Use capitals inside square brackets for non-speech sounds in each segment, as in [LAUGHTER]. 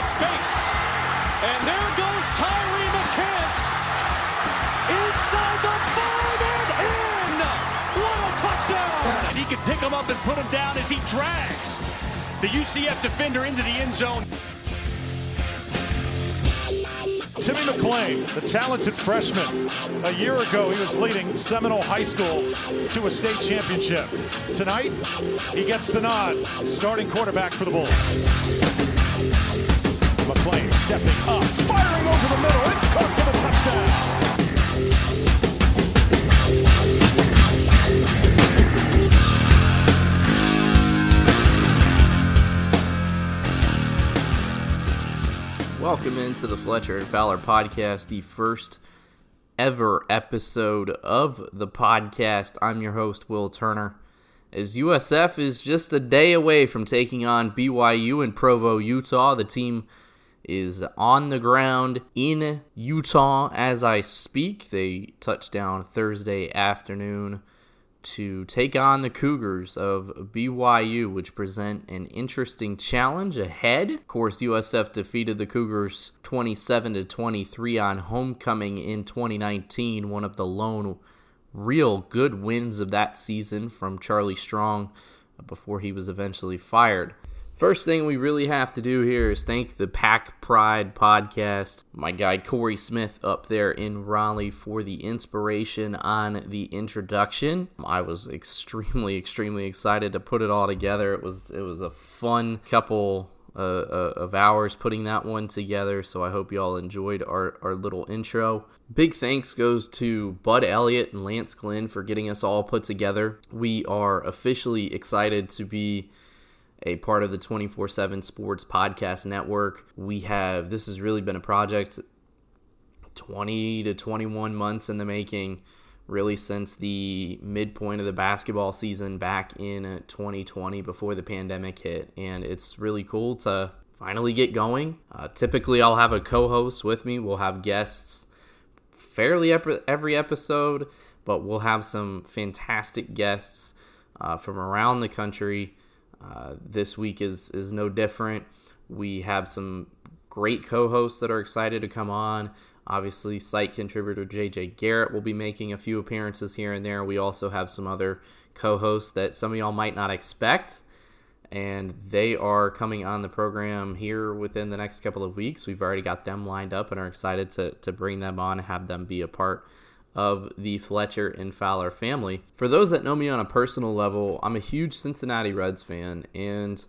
with space. And there goes Tyree McCants inside the five and in. What a touchdown! And he can pick him up and put him down as he drags the UCF defender into the end zone. Timmy McClain, the talented freshman. A year ago, he was leading Seminole High School to a state championship. Tonight, he gets the nod, starting quarterback for the Bulls. Stepping up, firing over the middle. It's for the touchdown. Welcome into the Fletcher and Fowler podcast, the first ever episode of the podcast. I'm your host, Will Turner. As USF is just a day away from taking on BYU in Provo, Utah, the team is on the ground in Utah as I speak. They touch down Thursday afternoon to take on the Cougars of BYU, which present an interesting challenge ahead. Of course, USF defeated the Cougars 27 to 23 on homecoming in 2019, one of the lone real good wins of that season from Charlie Strong before he was eventually fired. First thing we really have to do here is thank the Pack Pride podcast, my guy Corey Smith up there in Raleigh for the inspiration on the introduction. I was extremely, [LAUGHS] extremely excited to put it all together. It was it was a fun couple uh, uh, of hours putting that one together. So I hope you all enjoyed our, our little intro. Big thanks goes to Bud Elliott and Lance Glenn for getting us all put together. We are officially excited to be a part of the 24 7 Sports Podcast Network. We have, this has really been a project 20 to 21 months in the making, really since the midpoint of the basketball season back in 2020 before the pandemic hit. And it's really cool to finally get going. Uh, typically, I'll have a co host with me, we'll have guests fairly every episode, but we'll have some fantastic guests uh, from around the country. Uh, this week is is no different. We have some great co-hosts that are excited to come on. Obviously, site contributor JJ Garrett will be making a few appearances here and there. We also have some other co-hosts that some of y'all might not expect, and they are coming on the program here within the next couple of weeks. We've already got them lined up and are excited to to bring them on and have them be a part of the Fletcher and Fowler family. For those that know me on a personal level, I'm a huge Cincinnati Reds fan, and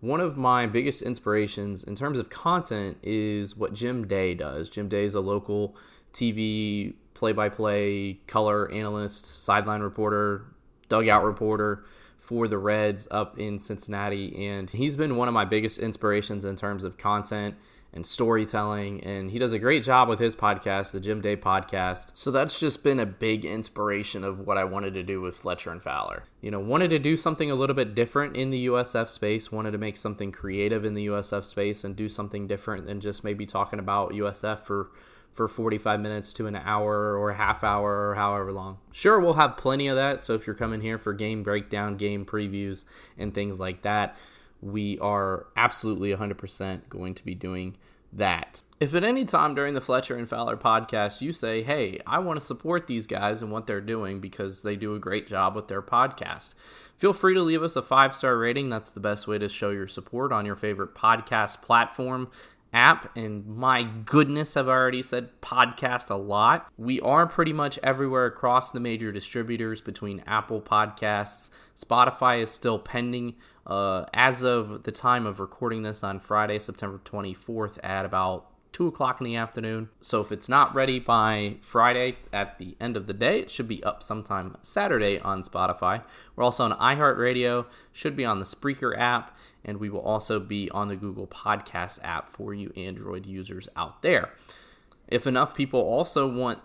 one of my biggest inspirations in terms of content is what Jim Day does. Jim Day is a local TV play by play color analyst, sideline reporter, dugout reporter for the Reds up in Cincinnati, and he's been one of my biggest inspirations in terms of content and storytelling. And he does a great job with his podcast, the Jim Day podcast. So that's just been a big inspiration of what I wanted to do with Fletcher and Fowler. You know, wanted to do something a little bit different in the USF space, wanted to make something creative in the USF space and do something different than just maybe talking about USF for for 45 minutes to an hour or a half hour or however long. Sure, we'll have plenty of that. So if you're coming here for game breakdown, game previews, and things like that, we are absolutely 100% going to be doing that. If at any time during the Fletcher and Fowler podcast you say, hey, I want to support these guys and what they're doing because they do a great job with their podcast, feel free to leave us a five star rating. That's the best way to show your support on your favorite podcast platform app. And my goodness, I've already said podcast a lot. We are pretty much everywhere across the major distributors between Apple Podcasts. Spotify is still pending. Uh, as of the time of recording this on Friday, September 24th, at about 2 o'clock in the afternoon. So if it's not ready by Friday at the end of the day, it should be up sometime Saturday on Spotify. We're also on iHeartRadio, should be on the Spreaker app, and we will also be on the Google Podcast app for you Android users out there. If enough people also want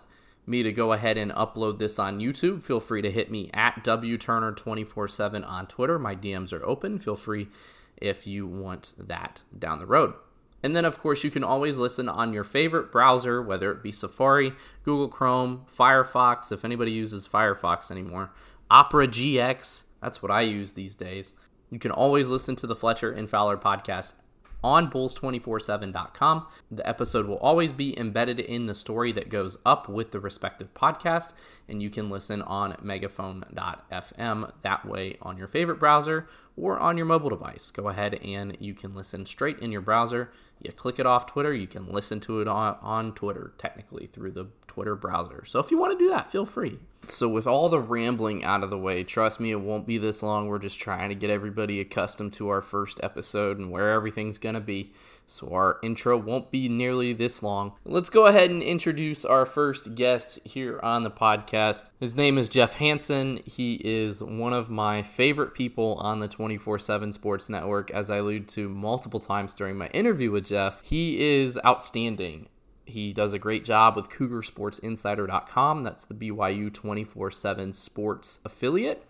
me to go ahead and upload this on YouTube, feel free to hit me at WTurner247 on Twitter. My DMs are open. Feel free if you want that down the road. And then, of course, you can always listen on your favorite browser, whether it be Safari, Google Chrome, Firefox, if anybody uses Firefox anymore, Opera GX, that's what I use these days. You can always listen to the Fletcher and Fowler podcast on bulls247.com. The episode will always be embedded in the story that goes up with the respective podcast, and you can listen on megaphone.fm that way on your favorite browser or on your mobile device. Go ahead and you can listen straight in your browser. You click it off Twitter, you can listen to it on, on Twitter, technically through the Twitter browser. So if you want to do that, feel free. So, with all the rambling out of the way, trust me, it won't be this long. We're just trying to get everybody accustomed to our first episode and where everything's going to be. So, our intro won't be nearly this long. Let's go ahead and introduce our first guest here on the podcast. His name is Jeff Hansen. He is one of my favorite people on the 24 7 Sports Network, as I allude to multiple times during my interview with Jeff. He is outstanding he does a great job with CougarSportsInsider.com. That's the BYU 24 7 sports affiliate.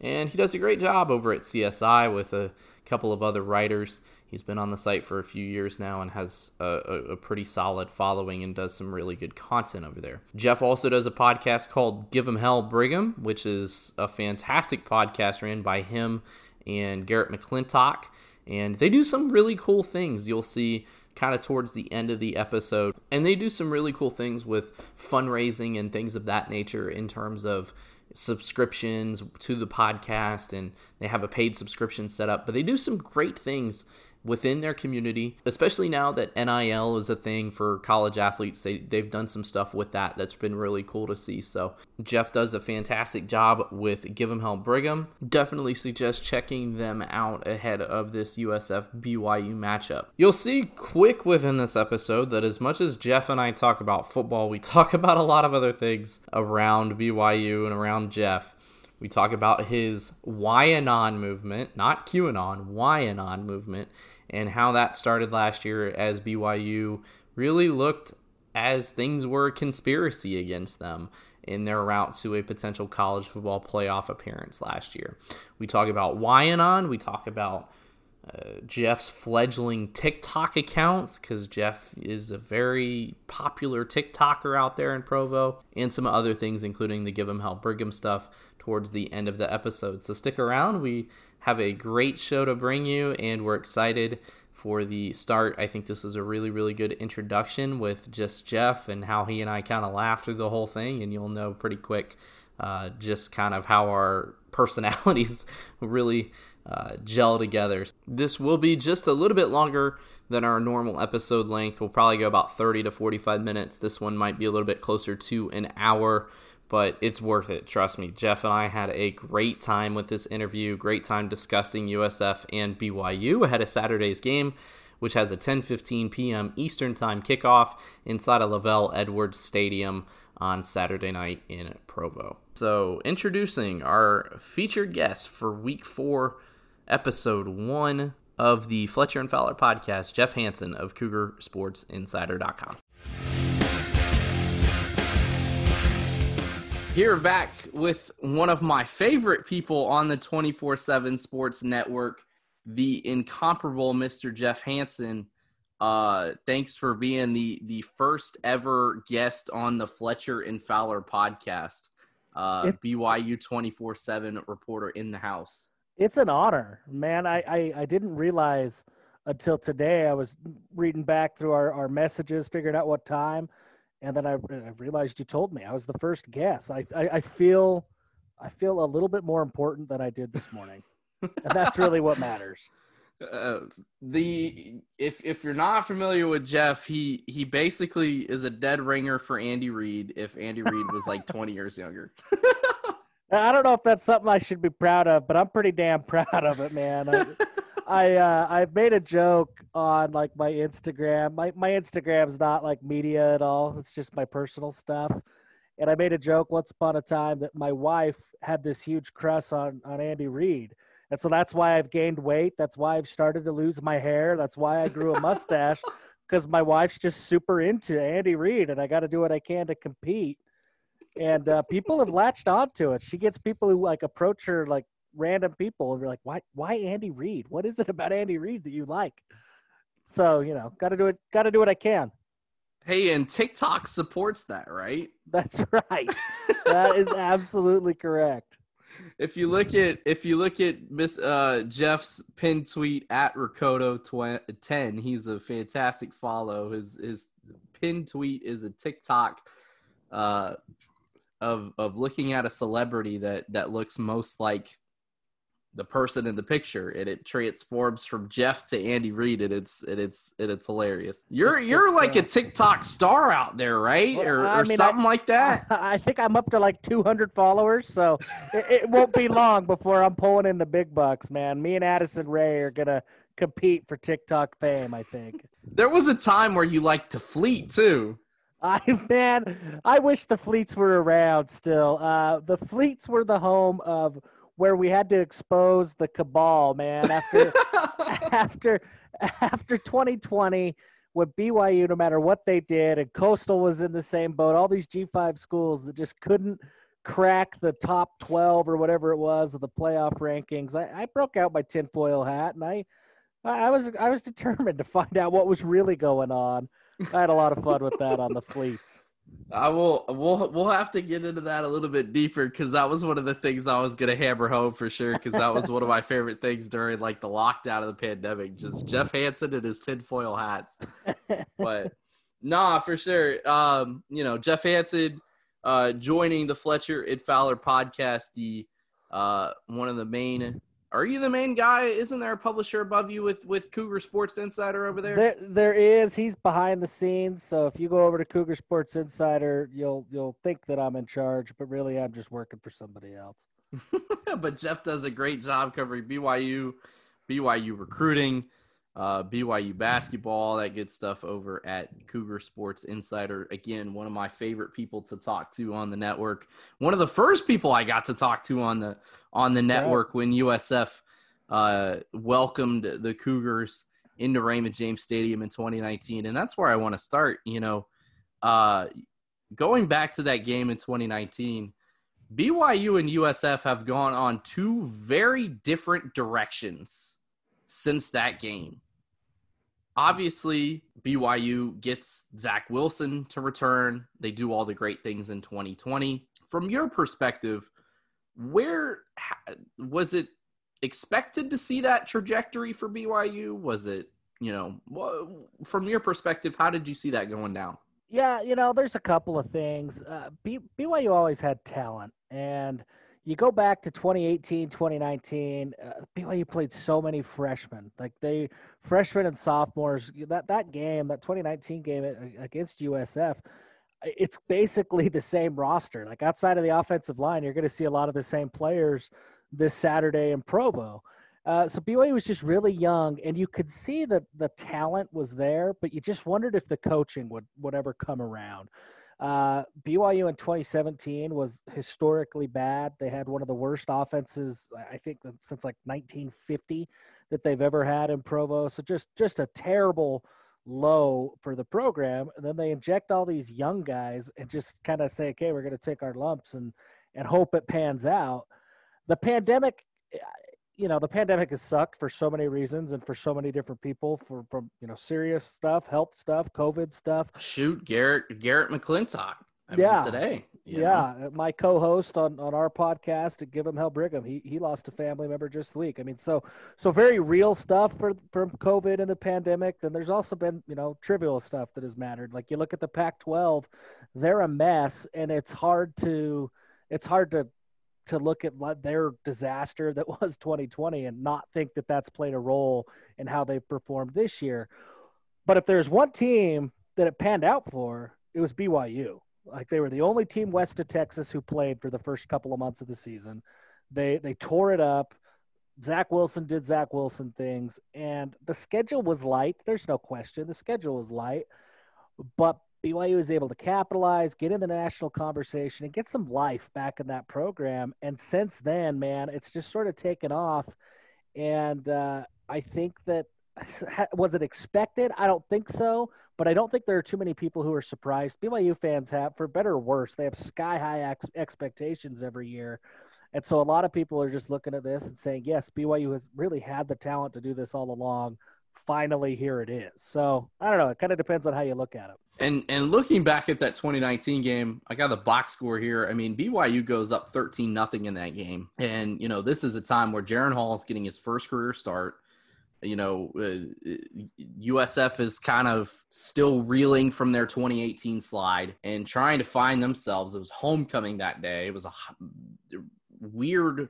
And he does a great job over at CSI with a couple of other writers. He's been on the site for a few years now and has a, a, a, pretty solid following and does some really good content over there. Jeff also does a podcast called Give 'em Hell Brigham, which is a fantastic podcast ran by him and Garrett McClintock. And they do some really cool things. You'll see kind of towards the end of the episode. And they do some really cool things with fundraising and things of that nature in terms of subscriptions to the podcast and they have a paid subscription set up. But they do some great things within their community, especially now that NIL is a thing for college athletes. They, they've done some stuff with that that's been really cool to see. So, Jeff does a fantastic job with Give Give 'em Hell Brigham. Definitely suggest checking them out ahead of this USF BYU matchup. You'll see quick within this episode that as much as Jeff and I talk about football, we [LAUGHS] talk about a lot of other things around BYU and around Jeff. We talk about his YAnon movement, not QAnon, YAnon movement, and how that started last year as BYU really looked as things were a conspiracy against them in their route to a potential college football playoff appearance last year. We talk about YAnon, we talk about uh, Jeff's fledgling TikTok accounts because Jeff is a very popular TikToker out there in Provo, and some other things, including the Give 'em Hell Brigham stuff towards the end of the episode. So stick around. We have a great show to bring you, and we're excited for the start. I think this is a really, really good introduction with just Jeff and how he and I kind of laughed through the whole thing, and you'll know pretty quick uh, just kind of how our [LAUGHS] personalities really uh, gel together. This will be just a little bit longer than our normal episode length. We'll probably go about 30 to 45 minutes. This one might be a little bit closer to an hour, but it's worth it. Trust me. Jeff and I had a great time with this interview, great time discussing USF and BYU ahead of Saturday's game which has a 10:15 p.m. Eastern Time kickoff inside of LaVell Edwards Stadium on Saturday night in Provo. So, introducing our featured guest for week 4 episode one of the Fletcher and Fowler podcast, Jeff Hansen of CougarSportsInsider.com. Here back with one of my favorite people on the 24 7 Sports Network, the incomparable Mr. Jeff Hansen. Uh, thanks for being the the first ever guest on the Fletcher and Fowler podcast. Uh, BYU 24 7 reporter in the house it's an honor, man. I, I, I didn't realize until today. I was reading back through our, our messages, figuring out what time, and then I, I realized you told me I was the first guest. I, I, I feel I feel a little bit more important than I did this morning, and that's really what matters. [LAUGHS] Uh, the if if you're not familiar with Jeff, he he basically is a dead ringer for Andy Reid. If Andy Reid was like 20 [LAUGHS] years younger. I don't know if that's something I should be proud of, but I'm pretty damn proud of it, man. I [LAUGHS] I, uh, I've made a joke on like my Instagram. My my Instagram's not like media at all. It's just my personal stuff. And I made a joke once upon a time that my wife had this huge crush on on Andy Reid. And so that's why I've gained weight. That's why I've started to lose my hair. That's why I grew a mustache [LAUGHS] because my wife's just super into Andy Reid and I got to do what I can to compete and uh, people have latched onto it. She gets people who like approach her like random people and they're like, "Why? Why Andy Reid? What is it about Andy Reid that you like?" So you know, got to do it. Got to do what I can. Hey, and TikTok supports that, right? [LAUGHS] That's right. that is absolutely correct. if you look at if you look at Miss uh, Jeff's pin tweet at Rakoto ten, he's a fantastic follow. His his pin tweet is a TikTok uh, of of looking at a celebrity that that looks most like the person in the picture and it transforms from Jeff to Andy Reid and it's and it's and it's hilarious. You're it's, you're it's, like uh, a TikTok star out there, right? Well, or, or mean, something I, like that. I, [LAUGHS] I, think I'm up to like 200 followers, so [LAUGHS] it, it, won't be long before I'm pulling in the big bucks, man. Me and Addison Rae are gonna compete for TikTok fame. I think [LAUGHS] there was a time where you liked to fleet too. I man, I wish the fleets were around still. Uh, the fleets were the home of where we had to expose the cabal, man. After [LAUGHS] after after 2020, with BYU, no matter what they did, and Coastal was in the same boat. All these G5 schools that just couldn't crack the top 12 or whatever it was of the playoff rankings. I, I broke out my tinfoil hat and I, I was I was determined to find out what was really going on. I had a lot of fun with that on the fleets. I will. We'll we'll have to get into that a little bit deeper because that was one of the things I was gonna hammer home for sure. Because that was one of my [LAUGHS] favorite things during like the lockdown of the pandemic. Just Jeff Hansen and his tinfoil hats. [LAUGHS] But nah, for sure. Um, you know, Jeff Hansen uh, joining the Fletcher and Fowler podcast, the uh, one of the main are you the main guy? Isn't there a publisher above you with with Cougar Sports Insider over there? There, there is. He's behind the scenes. So if you go over to Cougar Sports Insider, you'll you'll think that I'm in charge, but really I'm just working for somebody else. [LAUGHS] but Jeff does a great job covering BYU, BYU recruiting, uh, BYU basketball, that good stuff over at Cougar Sports Insider. Again, one of my favorite people to talk to on the network. One of the first people I got to talk to on the on the network yeah. when USF uh, welcomed the Cougars into Raymond James Stadium in 2019, and that's where I want to start. You know, uh, going back to that game in 2019. BYU and USF have gone on two very different directions since that game. Obviously, BYU gets Zach Wilson to return. They do all the great things in 2020. From your perspective, where was it expected to see that trajectory for BYU? Was it, you know, from your perspective, how did you see that going down? Yeah, you know, there's a couple of things. Uh, BYU always had talent, and – you go back to 2018, 2019, uh, BYU played so many freshmen. Like they freshmen and sophomores. That that game, that 2019 game against USF, it's basically the same roster. Like outside of the offensive line, you're going to see a lot of the same players this Saturday in Provo. Uh, so BYU was just really young, and you could see that the talent was there, but you just wondered if the coaching would would ever come around. Uh, BYU in 2017 was historically bad. They had one of the worst offenses, I think, since like 1950 that they've ever had in Provo. So just just a terrible low for the program. And then they inject all these young guys and just kind of say, okay, we're going to take our lumps and and hope it pans out. The pandemic you know the pandemic has sucked for so many reasons and for so many different people for from you know serious stuff health stuff covid stuff. Shoot garrett garrett mcclintock. I yeah. mean, today yeah. know? Uh, my co-host on on our podcast at give him hell brigham he he lost a family member just week. I mean so so very real stuff for from covid and the pandemic. Then there's also been you know trivial stuff that has mattered. Like you look at the pac 12 they're a mess and it's hard to it's hard to to look at their disaster that [LAUGHS] was 2020 and not think that that's played a role in how they've performed this year. But if there's one team that it panned out for, it was BYU. Like they were the only team west of Texas who played for the first couple of months of the season. They they tore it up. Zach Wilson did Zach Wilson things, and the schedule was light. There's no question. The schedule was light, but BYU was able to capitalize, get in the national conversation, and get some life back in that program. And since then, man, it's just sort of taken off. And uh, I think that [LAUGHS] was it expected? I don't think so, but I don't think there are too many people who are surprised. BYU fans have, for better or worse, they have sky high ex- expectations every year. And so a lot of people are just looking at this and saying, yes, BYU has really had the talent to do this all along. Finally, here it is. So I don't know. It kind of depends on how you look at it. And and looking back at that 2019 game, I got the box score here. I mean, BYU goes up 13 nothing in that game, and you know this is a time where Jaren Hall is getting his first career start. You know, uh, USF is kind of still reeling from their 2018 slide and trying to find themselves. It was homecoming that day. It was a weird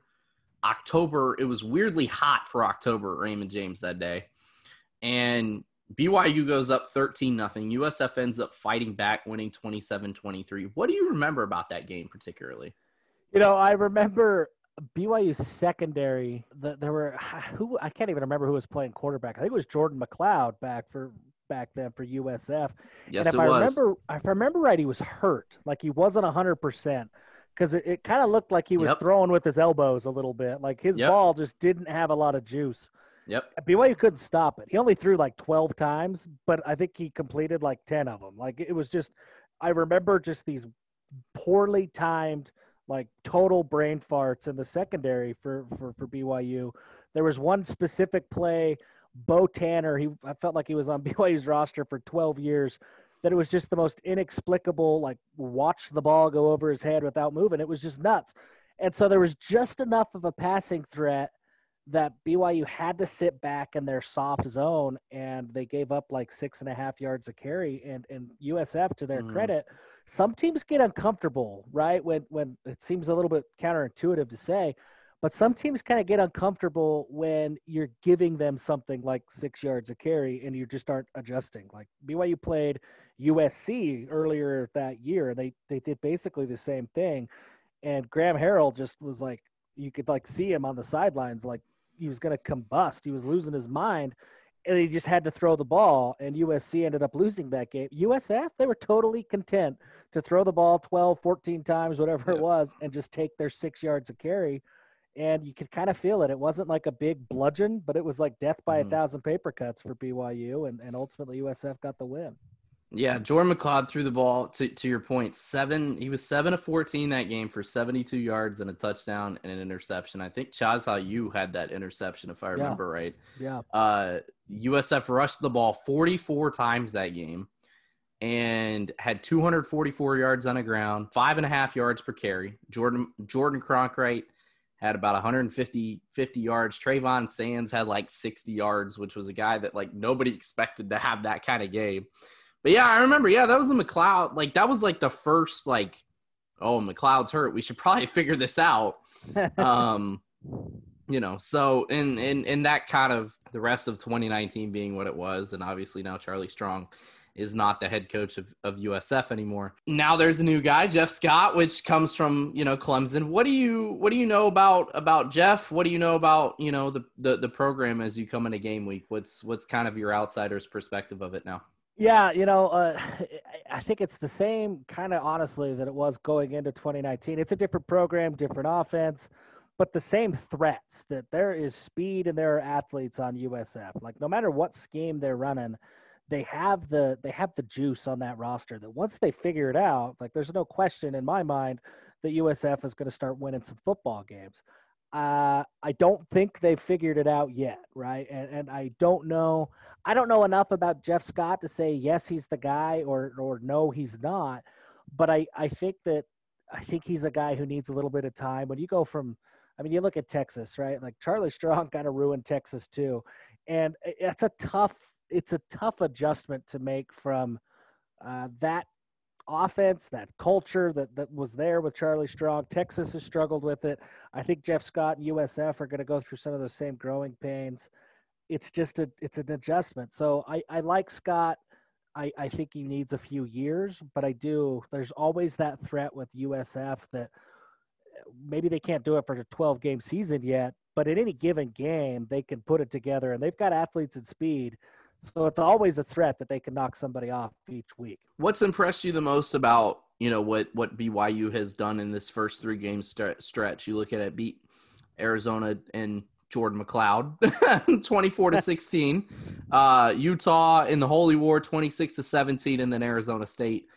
October. It was weirdly hot for October Raymond James that day, and BYU goes up 13 nothing. USF ends up fighting back, winning 27-23. What do you remember about that game particularly? You know, I remember BYU secondary. The, there were [SIGHS] who I can't even remember who was playing quarterback. I think it was Jordan McCloud back for back then for USF. Yes, and if it I was. remember, if I remember right, he was hurt. Like he wasn't hundred percent because it, it kind of looked like he was Yep. throwing with his elbows a little bit. Like his Yep. ball just didn't have a lot of juice. Yep. BYU couldn't stop it. He only threw like 12 times, but I think he completed like 10 of them. Like it was just, I remember just these poorly timed, like total brain farts in the secondary for, for, for BYU. There was one specific play, Beau Tanner, he, I felt like he was on [LAUGHS] BYU's roster for 12 years, that it was just the most inexplicable, like watch the ball go over his head without moving. It was just nuts. And so there was just enough of a passing threat that BYU had to sit back in their soft zone and they gave up like six and a half yards of carry. And, and USF, to their Mm. credit, some teams get uncomfortable, right? When, when it seems a little bit counterintuitive to say, but some teams kind of get uncomfortable when you're giving them something like six yards of carry and you just aren't adjusting. Like BYU played USC earlier that year, they, they did basically the same thing. And Graham Harrell just was like, you could like see him on the sidelines, like he was going to combust. He was losing his mind, and he just had to throw the ball. And USC ended up losing that game. USF, they were totally content to throw the ball 12, 14 times, whatever it was, and just take their six yards of carry. And you could kind of feel it. It wasn't like a big bludgeon, but it was like death by Mhm. a thousand paper cuts for BYU. And, and ultimately, USF got the win. Yeah, Jordan McCloud threw the ball to, to your point. Seven, he was seven of fourteen that game for seventy-two yards and a touchdown and an interception. I think Chaz how you had that interception, if I Yeah. remember right. Yeah. Uh, USF rushed the ball forty-four times that game and had two hundred forty-four yards on the ground, five and a half yards per carry. Jordan Jordan Cronkrite had about 150 50 yards. Trayvon Sands had like 60 yards, which was a guy that like nobody expected to have that kind of game. But yeah, I remember. Yeah, that was a McCloud. Like that was like the first like, oh, McCloud's hurt. We should [LAUGHS] probably figure this out. [LAUGHS] Um, you know. So in in in that kind of the rest of 2019 being what it was, and obviously now Charlie Strong is not the head coach of, of USF anymore. Now there's a new guy, Jeff Scott, which comes from you know Clemson. What do you what do you know about about Jeff? What do you know about you know the the, the program as you come into game week? What's what's kind of your outsider's perspective of it now? Yeah, you know, uh, [SIGHS] I- think it's the same kind of honestly that it was going into 2019. It's a different program, different offense, but the same threats that there is speed and there are athletes on USF. Like no matter what scheme they're running, they have the they have the juice on that roster that once they figure it out, like there's no question in my mind that USF is going to start winning some football games. Uh, I don't think they've figured it out yet, right? And and I don't know. I don't know enough about Jeff Scott to say yes, he's the guy, or or no, he's not. But I I think that I think he's a guy who needs a little bit of time. When you go from, I mean, you look at Texas, right? Like Charlie Strong [LAUGHS] kind of ruined Texas too, and it- it's a tough it's a tough adjustment to make from uh, that offense, that culture that, that was there with Charlie Strong. Texas has struggled with it. I think Jeff Scott and USF are going to go through some of those same growing pains. It's just a it's an adjustment. So I, I like Scott. I, I think he needs a few years, but I do. There's always that threat with USF that maybe they can't do it for a 12 game season yet, but in any given game, they can put it together and they've got athletes and speed. So it's always a threat that they can knock somebody off each week. What's impressed you the most about you know what what BYU has done in this first three game stre- stretch? You look at it, beat Arizona and Jordan McCloud, [LAUGHS] twenty four to sixteen. Uh, Utah in the Holy War, twenty six to seventeen, and then Arizona State,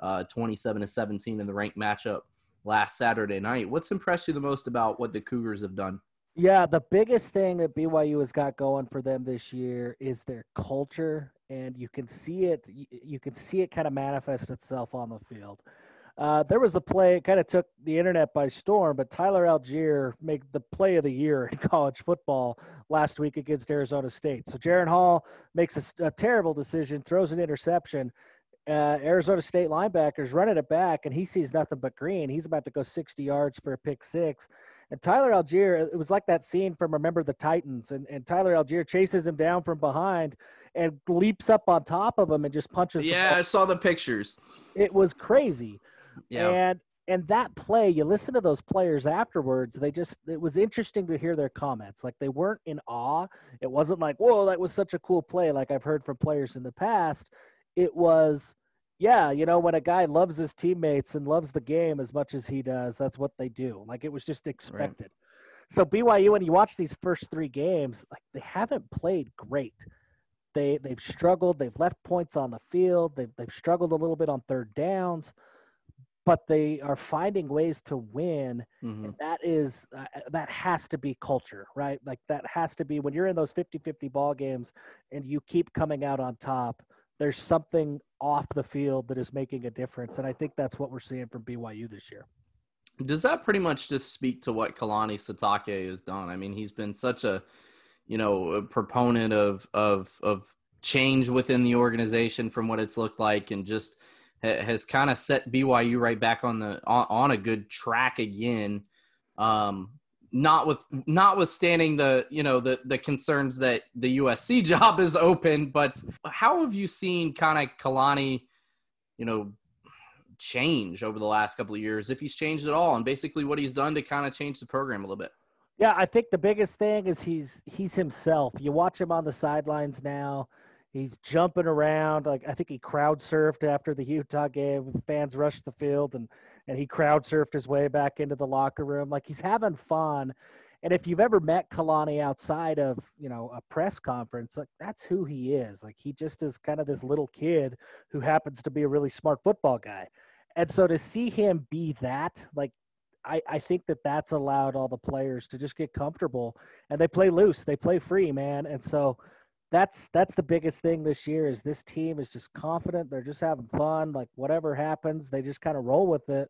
uh, twenty seven to seventeen in the ranked matchup last Saturday night. What's impressed you the most about what the Cougars have done? Yeah, the biggest thing that BYU has got going for them this year is their culture and you can see it. You can see it kind of manifest itself on the field. Uh, there was a play, it kind of took the internet by storm, but Tyler Allgeier made the play of the year in [LAUGHS] college football last week against Arizona State. So Jaren Hall makes a, a terrible decision, throws an interception. Uh, Arizona State linebackers running it back, and he sees nothing but green. He's about to go 60 yards for a pick six. And Tyler Allgeier, it was like that scene from Remember the Titans, and, and Tyler Allgeier chases him down from behind and leaps up on top of him and just punches. Yeah, I saw the pictures. It was crazy. Yeah. And and that play, you listen to those players afterwards, they just it was interesting to hear their comments. Like they weren't in awe. It wasn't like, whoa, that was such a cool play, like I've heard from players in the past. It was yeah, you know, when a guy loves his teammates and loves the game as much as he does, that's what they do. Like it was just expected. Right. So BYU, when you watch these first three games, like they haven't played great. They they've struggled. They've left points on the field. They've they've struggled a little bit on third downs but they are finding ways to win mm-hmm. that is uh, that has to be culture right? Like that has to be when you're in those 50-50 ball games and you keep coming out on top there's something off the field that is making a difference and i think that's what we're seeing from byu this year. Does that pretty much just speak to what kalani sitake has done? I mean he's been such a you know a proponent of of of change within the organization from what it's looked like and just – has kind of set BYU right back on the on, on a good track again. Um, not with notwithstanding the you know the the concerns that the USC [LAUGHS] job is open, but how have you seen kind of Kalani, you know, change over the last couple of years, if he's changed at all, and basically what he's done to kind of change the program a little bit? Yeah, I think the biggest thing is he's he's himself. You watch him on the sidelines now. He's jumping around. Like I think he crowd surfed after the Utah game. Fans rushed the field and and he crowd surfed his way back into the locker room. Like he's having fun. And if you've ever met Kalani outside of, you know, a press conference, like that's who he is. Like he just is kind of this little kid who happens to be a really smart football guy. And so to see him be that, like I, I think that that's allowed all the players to just get comfortable and they play loose, they play free, man. And so that's that's the biggest thing this year is this team is just confident they're just having fun like whatever happens they just kind of roll with it.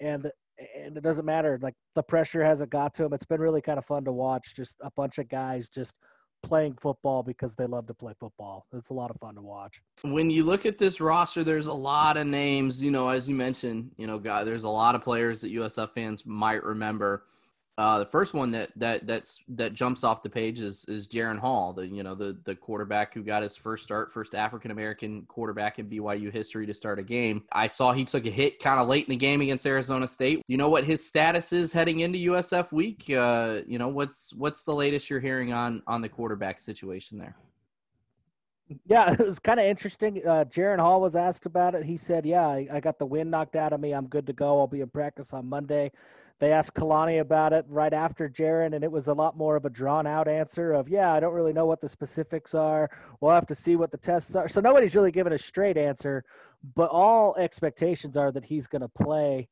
And and it doesn't matter like the pressure hasn't got to them it's been really kind of fun to watch just a bunch of guys just playing football because they love to play football. It's a lot of fun to watch. When you look at this roster there's a lot of names you know as you mentioned you know guy there's a lot of players that usf fans might remember uh, the first one that that that's that jumps off the page is is Jaren Hall, the you know the the quarterback who got his first start, first African American quarterback in BYU history to start a game. I saw he took a hit kind of late in the game against Arizona State. You know what his status is heading into USF week? Uh, you know what's what's the latest you're hearing on on the quarterback situation there? Yeah, [LAUGHS] it was kind of interesting. Uh, Jaren Hall was asked about it. He said, "Yeah, I, I got the wind knocked out of me. I'm good to go. I'll be in practice on Monday." They asked Kalani about it right after Jaren, and it was a lot more of a drawn out answer of, yeah, I don't really know what the specifics are. We'll have to see what the tests are. So nobody's really given a straight answer, but all expectations are that he's going to play.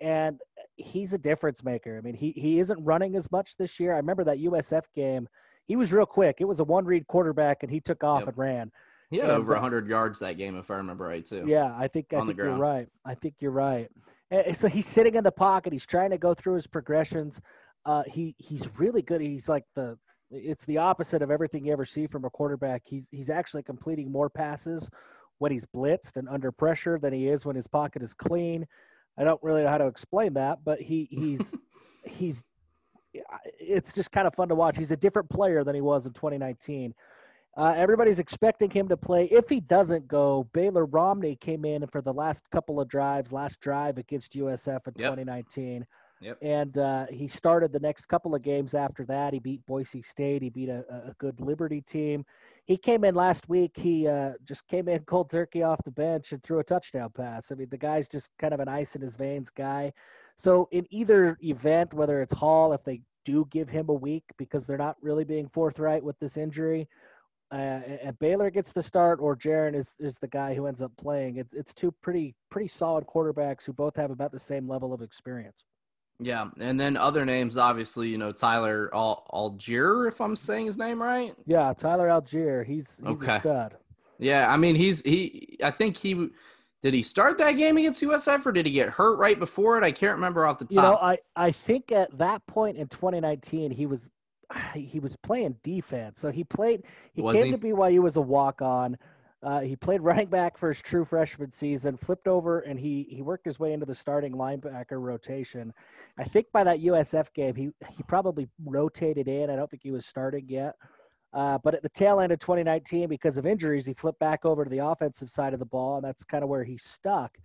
And he's a difference maker. I mean, he, he isn't running as much this year. I remember that USF game. He was real quick. It was a one read quarterback, and he took off yep. and ran. He had and, over 100 yards that game, if I remember right, too. Yeah, I think, I think you're right. I think you're right. And so he's sitting in the pocket. He's trying to go through his progressions. Uh, he he's really good. He's like the it's the opposite of everything you ever see from a quarterback. He's he's actually completing more passes when he's blitzed and under pressure than he is when his pocket is clean. I don't really know how to explain that, but he [LAUGHS] he's he's it's just kind of fun to watch. He's a different player than he was in 2019. Uh, everybody's expecting him to play. If he doesn't go, Baylor Romney came in for the last couple of drives, last drive against USF in yep. 2019. Yep. And uh, he started the next couple of games after that. He beat Boise State. He beat a, a good Liberty team. He came in last week. He uh, just came in cold turkey off the bench and threw a touchdown pass. I mean, the guy's just kind of an ice in his veins guy. So in either event, whether it's Hall, if they do give him a week because they're not really being forthright with this injury, uh, and Baylor gets the start, or Jaren is is the guy who ends up playing. It's it's two pretty pretty solid quarterbacks who both have about the same level of experience. Yeah, and then other names, obviously, you know Tyler Al- Allgeier, if I'm saying his name right. Yeah, Tyler Allgeier. He's he's okay. a stud. Yeah, I mean he's he. I think he did he start that game against USF or did he get hurt right before it? I can't remember off the top. You know, I I think at that point in 2019 he was [SIGHS] he was playing defense. So he played. He Was came he? to BYU as a walk on. Uh, he played [LAUGHS] running back for his true freshman season, flipped over, and he he worked his way into the starting linebacker rotation. I think by that USF game, he he probably rotated in. I don't think he was starting yet. Uh, but at the tail end of 2019, because of injuries, he flipped back over to the offensive side of the ball, and that's kind of where he stuck.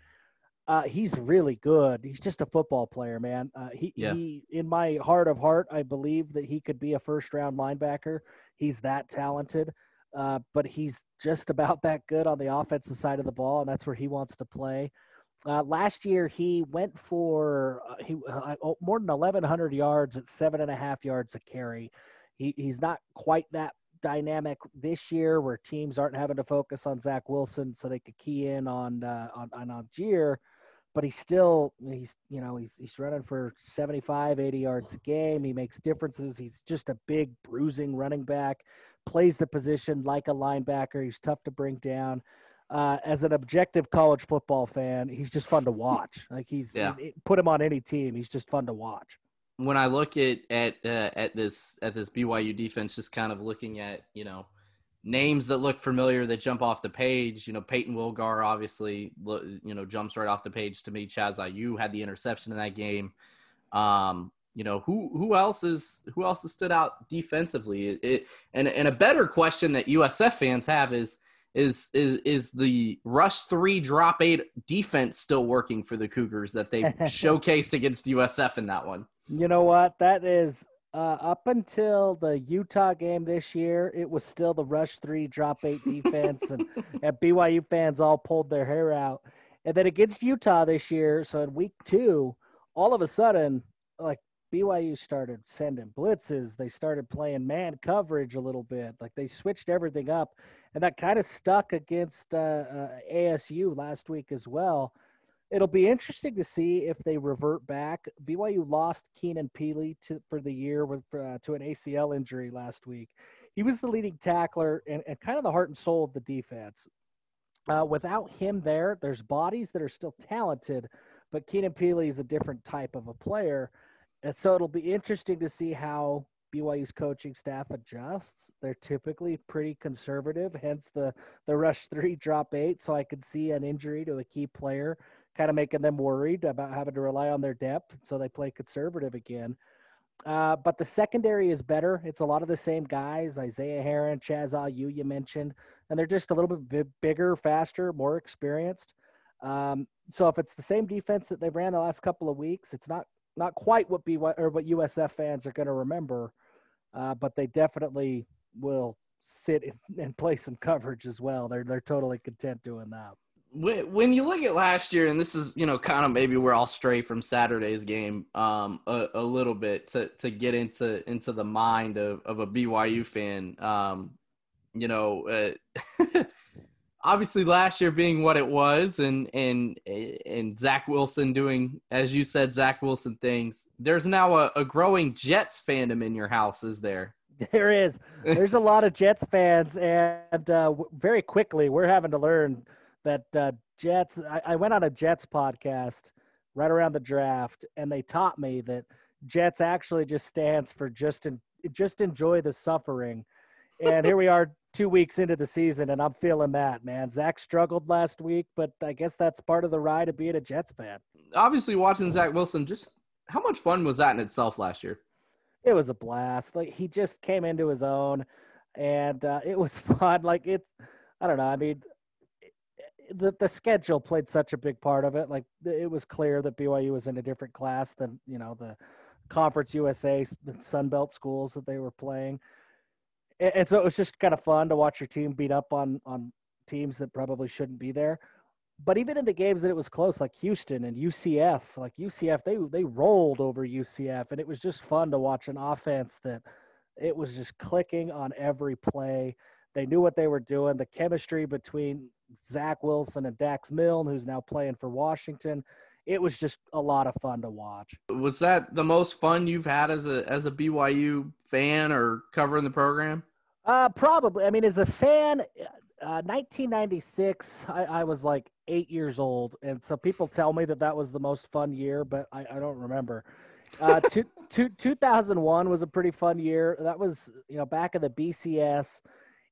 Uh, he's really good. He's just a football player, man. Uh, he, Yeah. he, in my heart of heart, I believe that he could be a first round linebacker. He's that talented, uh, but he's just [LAUGHS] about that good on the offensive side of the ball, and that's where he wants to play. Uh, last year, he went for uh, he uh, oh, more than 1,100 yards at seven and a half yards a carry. He, he's not quite that dynamic this year, where teams aren't having to focus on Zach Wilson, so they could key in on uh, on on Allgeier. But he's still he's you know he's he's running for 75, 80 yards a game. He makes differences. He's just a big bruising running back. Plays the position like a linebacker. He's tough to bring down. Uh, as an objective college football fan, he's just fun to watch. Like he's Yeah. put him on any team. He's just fun to watch. when I look at at uh, at this at this BYU defense, just kind of looking at you know names that look familiar that jump off the page. You know, Payton Wilgar obviously you know jumps right off the page to me. Chaz Ayu had the interception in that game. Um, you know who who else is who else has stood out defensively? It, it, and and a better question that USF fans have is. Is, is is the rush three drop eight defense still working for the Cougars that they [LAUGHS] showcased against USF in that one? You know what? That is uh, up until the Utah game this year. It was still the rush three, drop eight [LAUGHS] defense, and, and BYU fans all pulled their hair out. And then against Utah this year, so in week two, all of a sudden, like BYU started sending blitzes. They started playing man coverage a little bit. Like they switched everything up, and that kind of stuck against uh, uh, ASU last week as well it'll be interesting to see if they revert back. BYU lost Keenan Pili to for the year with uh, to an ACL injury last week. He was the leading tackler and, and kind of the heart and soul of the defense. Uh, without him there, there's bodies that are still talented, but Keenan Pili is a different type of a player, and so it'll be interesting to see how BYU's coaching staff adjusts. They're typically pretty conservative, hence the the rush three, drop eight. So I could see an injury to a key player kind of making them worried about having to rely on their depth. So they play conservative again. Uh, but the secondary is better. It's a lot of the same guys, Isaiah Herron, Chaz Ayu, you mentioned, and they're just a little bit bi- bigger, faster, more experienced. Um, so if it's the same defense that they ran the last couple of weeks, it's not not quite what BY or what USF fans are going to remember, uh, but they definitely will sit [LAUGHS] and play some coverage as well. They're they're totally content doing that. When you look at last year, and this is you know kind of maybe where I'll stray from Saturday's game um, a, a little bit to to get into into the mind of, of a BYU fan. Um, you know, uh, [LAUGHS] obviously last year being what it was, and and and Zach Wilson doing as you said Zach Wilson things. There's now a, a growing Jets fandom in your house, is there? There is. There's a lot of Jets fans, and uh, very quickly we're having to learn that uh, Jets. I, I went on a Jets podcast right around the draft, and they taught me that Jets actually just stands for just en- just enjoy the suffering. And here we are, [LAUGHS] two weeks into the season, and I'm feeling that man. Zach struggled last week, but I guess that's part of the ride of being a Jets fan. Obviously, watching Zach Wilson, just how much fun was that in itself last year? it was a blast. Like he just came into his own, and uh, it was [LAUGHS] fun. Like it, I don't know. I mean, the the schedule played such a big part of it. Like it was clear that BYU was in a different class than you know the Conference USA Sun Belt schools that they were playing, and, so it was just kind of fun to watch your team beat up on on teams that probably shouldn't be there but even in the games that it was close, like Houston and UCF, like UCF, they they rolled over UCF, and it was just fun to watch an offense that it was just clicking on every play. They knew what they were doing. The chemistry between Zach Wilson and Dax Milne, who's now playing for Washington, it was just a lot of fun to watch. Was that the most fun you've had as a as a BYU fan or covering the program? Uh, probably. I mean, as a fan, uh, 1996, I, I was like eight years old, and so people tell me that that was the most fun year, but I, I don't remember. Uh, [LAUGHS] two, two, 2001 was a pretty fun year. That was you know back in the BCS,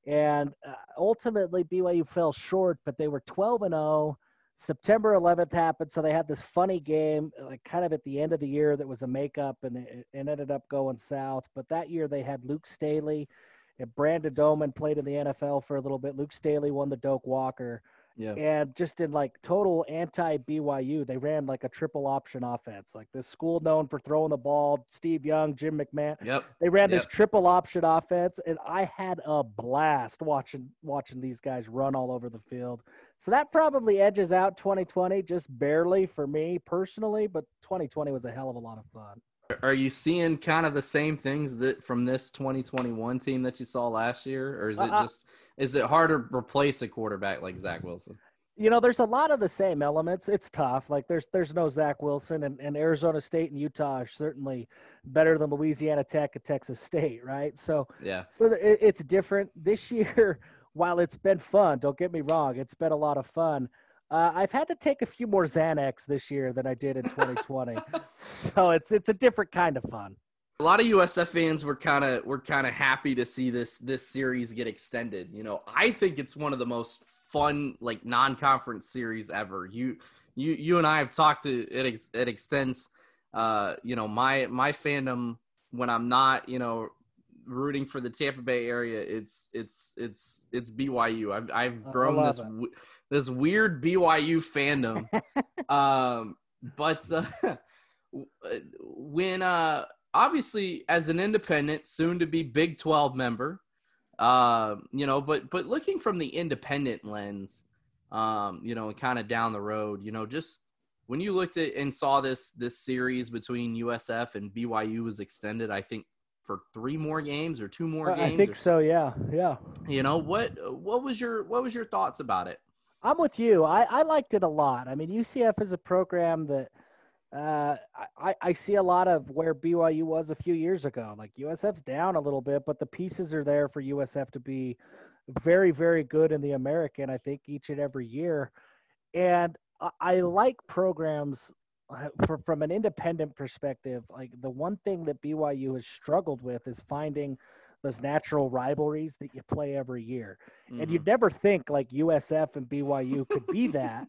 and uh, ultimately BYU fell short, but they were 12 and 0. September 11th happened, so they had this funny game, like kind of at the end of the year, that was a makeup, and it, it ended up going south. But that year they had Luke Staley and Brandon Doman played in the NFL for a little bit. Luke Staley won the Doak Walker. Yeah. And just in like total anti BYU, they ran like a triple option offense. Like this school known for throwing the ball, Steve Young, Jim McMahon. Yep. They ran Yep. this triple option offense, and I had a blast watching watching these guys run all over the field. So that probably edges out 2020 just barely for me personally, but 2020 was a hell of a lot of fun. Are you seeing kind of the same things that from this 2021 team that you saw last year, or is it Uh, just is it hard to replace a quarterback like Zach Wilson? you know, there's a lot of the same elements. It's tough. Like there's there's no Zach Wilson, and, and Arizona State and Utah are certainly better than Louisiana Tech and Texas State, right? So Yeah. so it, it's different this [LAUGHS] year. While it's been fun, don't get me wrong, it's been a lot of fun. Uh, I've had to take a few more Xanax this year than I did in 2020, [LAUGHS] so it's it's a different kind of fun. A lot of USF fans were kind of were kind of happy to see this this series get extended. You know, I think it's one of the most fun like non-conference series ever. You you you and I have talked to it ex, it extends uh you know my my fandom when I'm not, you know, rooting for the Tampa Bay area, it's it's it's it's BYU. I've I've grown this w- this weird BYU fandom. [LAUGHS] um but uh, [LAUGHS] when uh obviously as an independent soon to be big 12 member um you know but but looking from the independent lens um you know and kind of down the road you know just when you looked at and saw this this series between USF and BYU was extended I think for three more games or two more Uh, games I think so. Yeah, yeah. you know what what was your what was your thoughts about it I'm with you. I, I liked it a lot. I mean, UCF is a program that uh, I, I see a lot of where BYU was a few years ago. Like USF's down a little bit, but the pieces are there for USF to be very, very good in the American, I think, each and every year. And I, I like programs uh, for, from an independent perspective. Like the one thing that BYU has struggled with is finding those natural rivalries that you play every year and Mhm. you'd never think like USF and BYU could be [LAUGHS] that.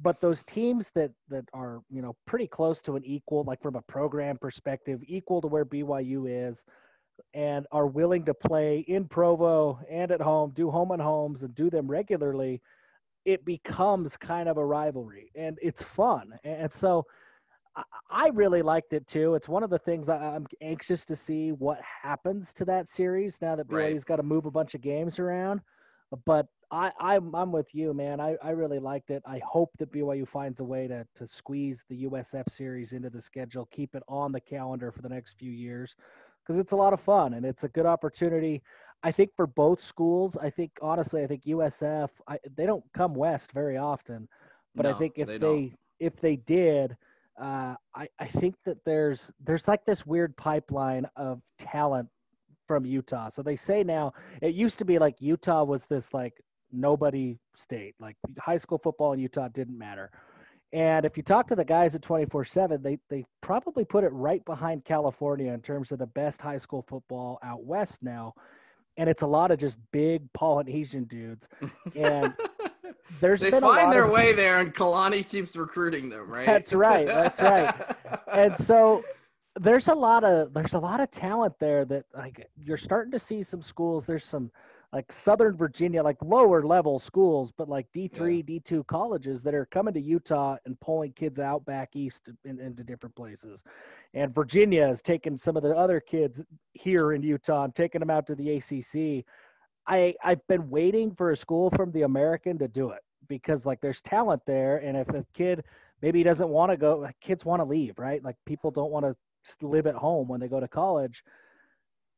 But those teams that that are you know pretty close to an equal, like from a program perspective, equal to where BYU is, and are willing to play in Provo and at home, do home and homes, and do them regularly, it becomes kind of a rivalry, and it's fun. And so, I- really liked it too. It's one of the things I'm anxious to see what happens to that series now that Right. BYU's got to move a bunch of games around. But I, I'm I'm with you, man. I, I really liked it. I hope that BYU finds a way to to squeeze the USF series into the schedule, keep it on the calendar for the next few years, because it's a lot of fun and it's a good opportunity. I think for both schools. I think honestly, I think USF. I, they don't come west very often, but I think if they they, if they did, uh, I I think that there's there's like this weird pipeline of talent from Utah. So they say now it used to be like Utah was this like nobody state. Like high school football in Utah didn't matter. And if you talk to the guys at 24/7, they they probably put it right behind California in terms of the best high school football out west now. And it's a lot of just big Polynesian dudes. And [LAUGHS] there's they been find their of- way there and Kalani keeps recruiting them right That's right, that's right. [LAUGHS] and so there's a lot of there's a lot of talent there that like you're starting to see some schools there's some like southern virginia like lower level schools but like d3 d2 colleges that are coming to utah and pulling kids out back east in, into different places. And virginia is taking some of the other kids here in utah and taking them out to the acc i i've been waiting for a school from the american to do it because like there's talent there and if a kid maybe he doesn't want to go kids want to leave right? Like people don't want to live at home when they go to college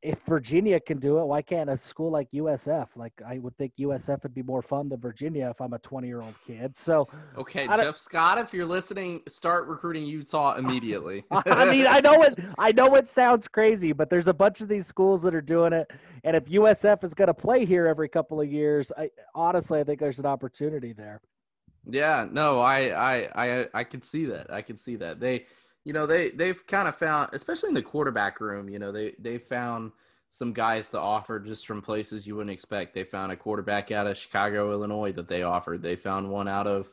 if Virginia can do it, why can't a school like USF? Like I would think USF would be more fun than Virginia if I'm a 20 year old kid. So okay, Jeff Scott, if you're listening, start recruiting Utah immediately. [LAUGHS] I mean, I know it. I know it sounds crazy, but there's a bunch of these schools that are doing it, and if USF is going to play here every couple of years, I honestly I think there's an opportunity there. Yeah, no, I I I I can see that. I can see that they you know they they've kind of found especially in the quarterback room you know they they found some guys to offer just from places you wouldn't expect. They found a quarterback out of chicago illinois that they offered. They found one out of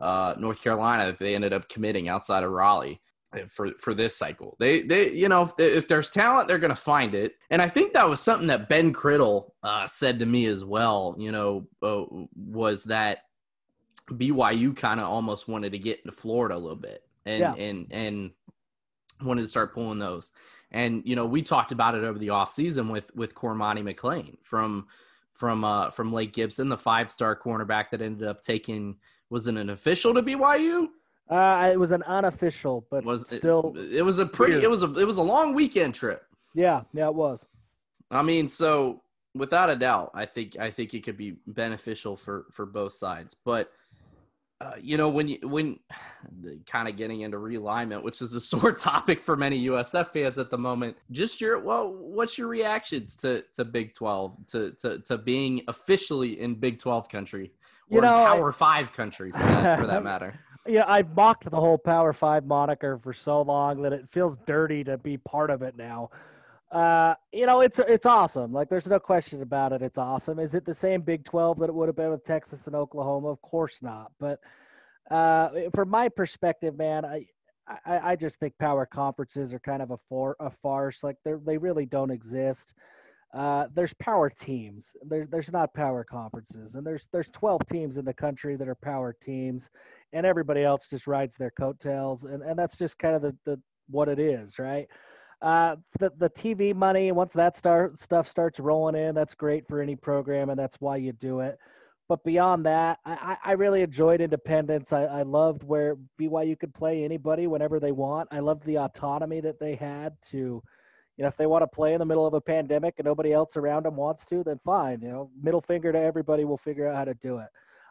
uh, north carolina that they ended up committing outside of raleigh for for this cycle. They they you know if, if there's talent they're going to find it. And i think that was something that ben criddle uh, said to me as well you know uh, was that byu kind of almost wanted to get into florida a little bit and yeah. and and wanted to start pulling those. And you know, we talked about it over the offseason with with Cormani McClain from from uh from Lake Gibson, the five star cornerback that ended up taking was it an official to BYU? Uh, it was an unofficial, but was still it, it was a pretty weird. it was a it was a long weekend trip. Yeah, yeah, it was. I mean, so without a doubt, I think I think it could be beneficial for for both sides. But uh, you know when you when [SIGHS] kind of getting into realignment which is a [LAUGHS] sore topic for many usf fans at the moment. Just your well what's your reactions to to big 12 to to, to being officially in big 12 country? Or you know, power I, 5 country for that, for that [LAUGHS] matter. Yeah i've mocked the whole power 5 moniker for so long that it feels dirty to be part of it now uh, you know, it's it's awesome. Like, there's no question about it. It's awesome. Is it the same Big 12 that it would have been with Texas and Oklahoma? Of course not. But uh, from my perspective, man, I, I, I just think power conferences are kind of a for a farce. Like, they they really don't exist. Uh, there's power teams. There, there's not power conferences, and there's there's 12 teams in the country that are power teams, and everybody else just rides their coattails, and, and that's just kind of the, the what it is, right? Uh, the the TV money once that start stuff starts rolling in, that's great for any program, and that's why you do it. But beyond that, I, I really enjoyed independence. I, I loved where BYU could play anybody whenever they want. I loved the autonomy that they had to, you know, if they want to play in the middle of a pandemic and nobody else around them wants to, then fine. You know, middle finger to everybody. We'll figure out how to do it.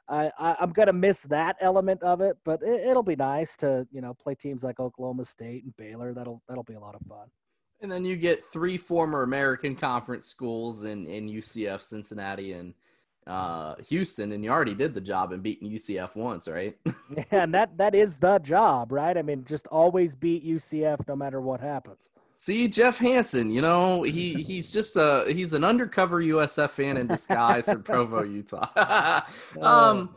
I, I am gonna miss that element of it, but it, will be nice to you know play teams like Oklahoma State and Baylor. That'll that'll be a lot of fun. And then you get three former American Conference schools in in UCF, Cincinnati, and uh, Houston, and you already did the job in beating UCF once, right? [LAUGHS] yeah, and that that is the job, right? I mean, just always beat UCF no matter what happens. See Jeff Hansen, you know he he's just a he's an undercover USF fan in disguise from [LAUGHS] Provo, Utah. [LAUGHS] um,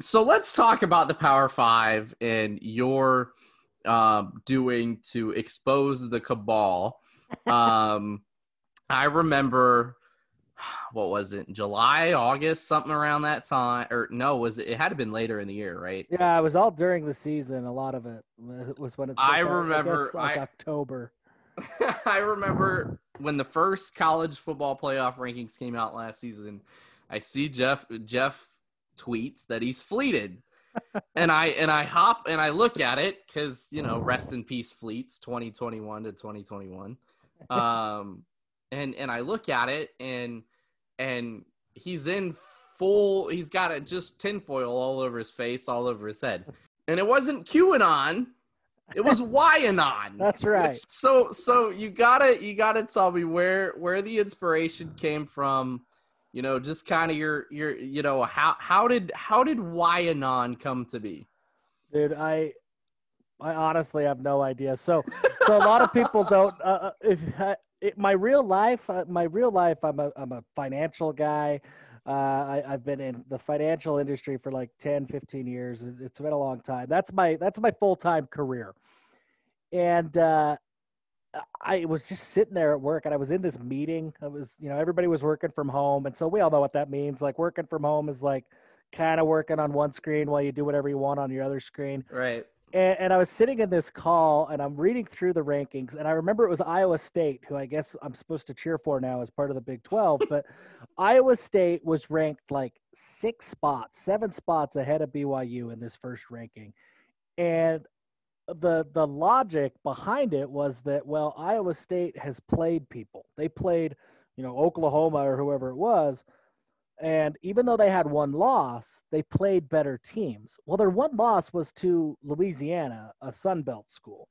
so let's talk about the Power Five and your um, doing to expose the cabal. Um, I remember what was it july august something around that time or no was it it had to been later in the year right yeah it was all during the season a lot of it was when it i remember I, like I, october [LAUGHS] I remember when the first college football playoff rankings came out last season. I see Jeff Jeff tweets that he's fleeted. [LAUGHS] and I and I hop and I look at it because you know rest in peace fleets 2021 to 2021 [LAUGHS] um and and I look at it and and he's in full he's got it just tinfoil all over his face all over his head and it wasn't QAnon it was Wyanon. That's right. So so you gotta you gotta tell me where where the inspiration came from. You know, just kind of your your you know how how did how did Wyanon come to be? Dude, I I honestly have no idea. So so a lot of people don't. Uh, uh if uh, it, my real life, uh, my real life, I'm a I'm a financial guy. Uh, I, have been in the financial industry for like 10, 15 years. It's been a long time. That's my that's my full time career. And uh, I was just sitting there at work, and I was in this meeting. I was, you know, everybody was working from home, and so we all know what that means. Like working from home is like kind of working on one screen while you do whatever you want on your other screen. Right. And, and, I was sitting in this call and I'm reading through the rankings and I remember it was Iowa State, who I guess I'm supposed to cheer for now as part of the Big 12, but [LAUGHS] Iowa State was ranked like six spots, seven spots ahead of BYU in this first ranking. And the the logic behind it was that well, Iowa State has played people. They played, you know, Oklahoma or whoever it was, and even though they had one loss, they played better teams. Well, their one loss was to Louisiana, a Sun Belt school.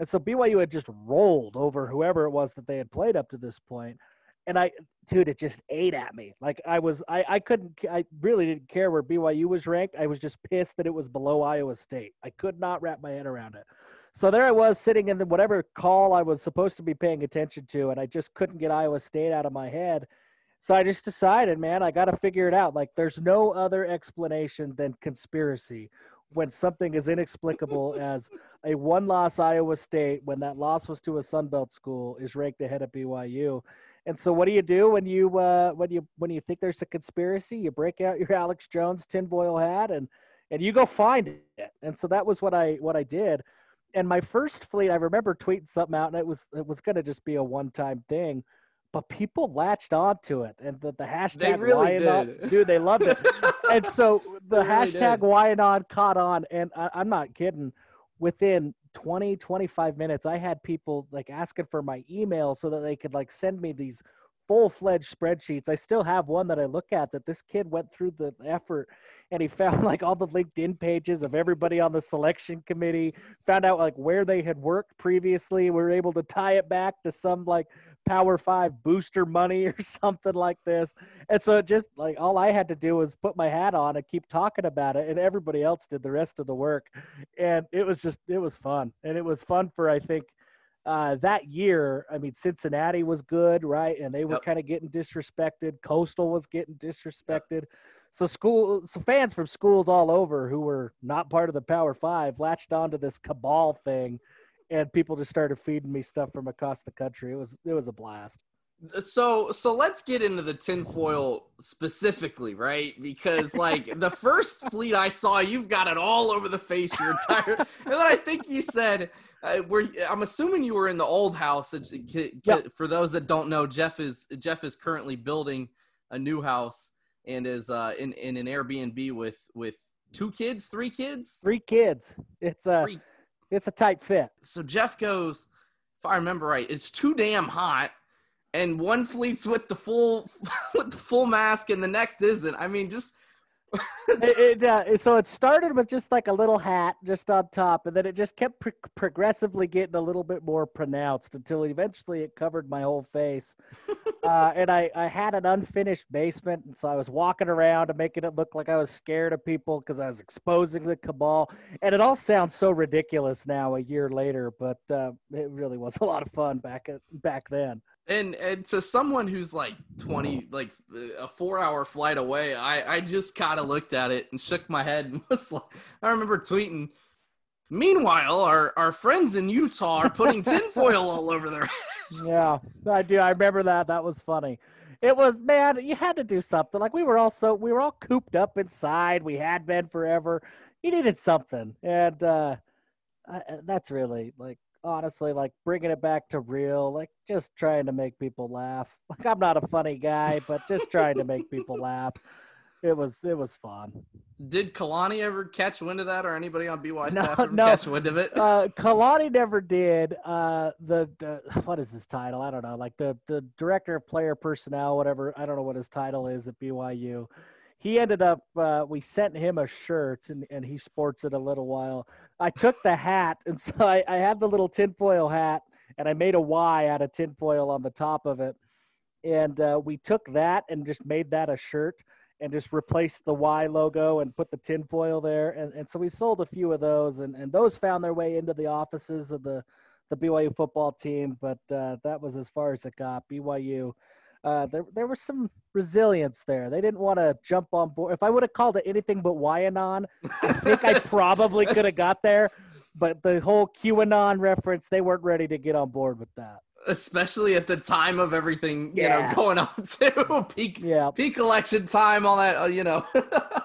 And so BYU had just rolled over whoever it was that they had played up to this point. And I, dude, it just ate at me. Like I was, I, I couldn't, I really didn't care where BYU was ranked. I was just pissed that it was below Iowa State. I could not wrap my head around it. So there I was sitting in the whatever call I was supposed to be paying attention to, and I just couldn't get Iowa State out of my head. So I just decided, man, I got to figure it out. Like, there's no other explanation than conspiracy when something as inexplicable [LAUGHS] as a one loss Iowa State, when that loss was to a Sun Belt school, is ranked ahead of BYU. And so, what do you do when you uh, when you when you think there's a conspiracy? You break out your [LAUGHS] Alex Jones tinfoil hat and and you go find it. And so that was what I what I did. And my first fleet, I remember tweeting something out, and it was it was going to just be a one time thing but people latched on to it and the, the hashtag they really did. dude they loved it. And so [LAUGHS] the really hashtag Wyanon caught on and I, i'm not kidding. Within 20 25 minutes i had people like asking for my email so that they could like send me these full-fledged spreadsheets. I still have one that i look at that this kid went through the effort and he found [LAUGHS] like all the linkedin pages of everybody on the selection committee found out like where they had worked previously we were able to tie it back to some like Power Five booster money [LAUGHS] or something like this. And so just like all I had to do was put my hat on and keep talking about it, and everybody else did the rest of the work. And it was just it was fun, and it was fun for I think uh, that year. I mean, Cincinnati was good, right? And they were yep. kind of getting disrespected. Coastal was getting disrespected. Yep. So school, so fans from schools all over who were not part of the Power Five latched onto this cabal thing and people just started feeding me stuff from across the country. It was it was a blast. So so let's get into the tinfoil specifically, right? Because like the [LAUGHS] first fleet I saw, you've got it all over the face your entire. [LAUGHS] and then I think you said, uh, "Were I'm assuming you were in the old house." Yep. For those that don't know, Jeff is Jeff is currently building a new house and is uh, in in an Airbnb with with two kids, three kids, three kids. It's a. Uh, three it's a tight fit. So Jeff goes, if I remember right, it's too damn hot, and one fleet's with the full [LAUGHS] with the full mask, and the next isn't. I mean, just it, it uh, so it started with just like a little hat just on top, and then it just kept pro- progressively getting a little bit more pronounced until eventually it covered my whole face. [LAUGHS] uh, and I, I had an unfinished basement, and so I was walking around and making it look like I was scared of people because I was exposing the cabal. And it all sounds so ridiculous now, a year later, but uh, it really was a lot of fun back at, back then. And and to someone who's like 20 like a 4-hour flight away, I I just kind of looked at it and shook my head and [LAUGHS] was like I remember tweeting Meanwhile, our, our friends in Utah are putting tinfoil all over their. [LAUGHS] Yeah, I do. I remember that. That was funny. It was man. You had to do something. Like we were all so we were all cooped up inside. We had been forever. You needed something, and uh, I, that's really like honestly like bringing it back to real like just trying to make people laugh. [LAUGHS] Like i'm not a funny guy but just trying to make people [LAUGHS] laugh. It was it was fun. Did kalani ever catch wind of that or anybody on by staff no, ever no. catch wind of it? [LAUGHS] Uh kalani never did. Uh the, the what is his title? I don't know. Like the the director of player personnel whatever i don't know what his title is at byu he ended up uh, we sent him a shirt and, and he sports it a little while i took the hat [LAUGHS] and so I, I had the little tinfoil hat and i made a y out of tinfoil on the top of it. And uh, we took that and just made that a shirt and just replaced the y logo and put the tinfoil there. And, and so we sold a few of those and, and those found their way into the offices of the the byu football team. But uh, that was as far as it got. Byu uh, there there was some resilience there. They didn't want to jump on board. If I would have called it anything but Wyanon, I think I [LAUGHS] probably could have got there. But the whole QAnon reference, they weren't ready to get on board with that. Especially at the time of everything, you yeah. know, going on [LAUGHS] too. peak, yeah. peak election time, all that, uh, you know. [LAUGHS]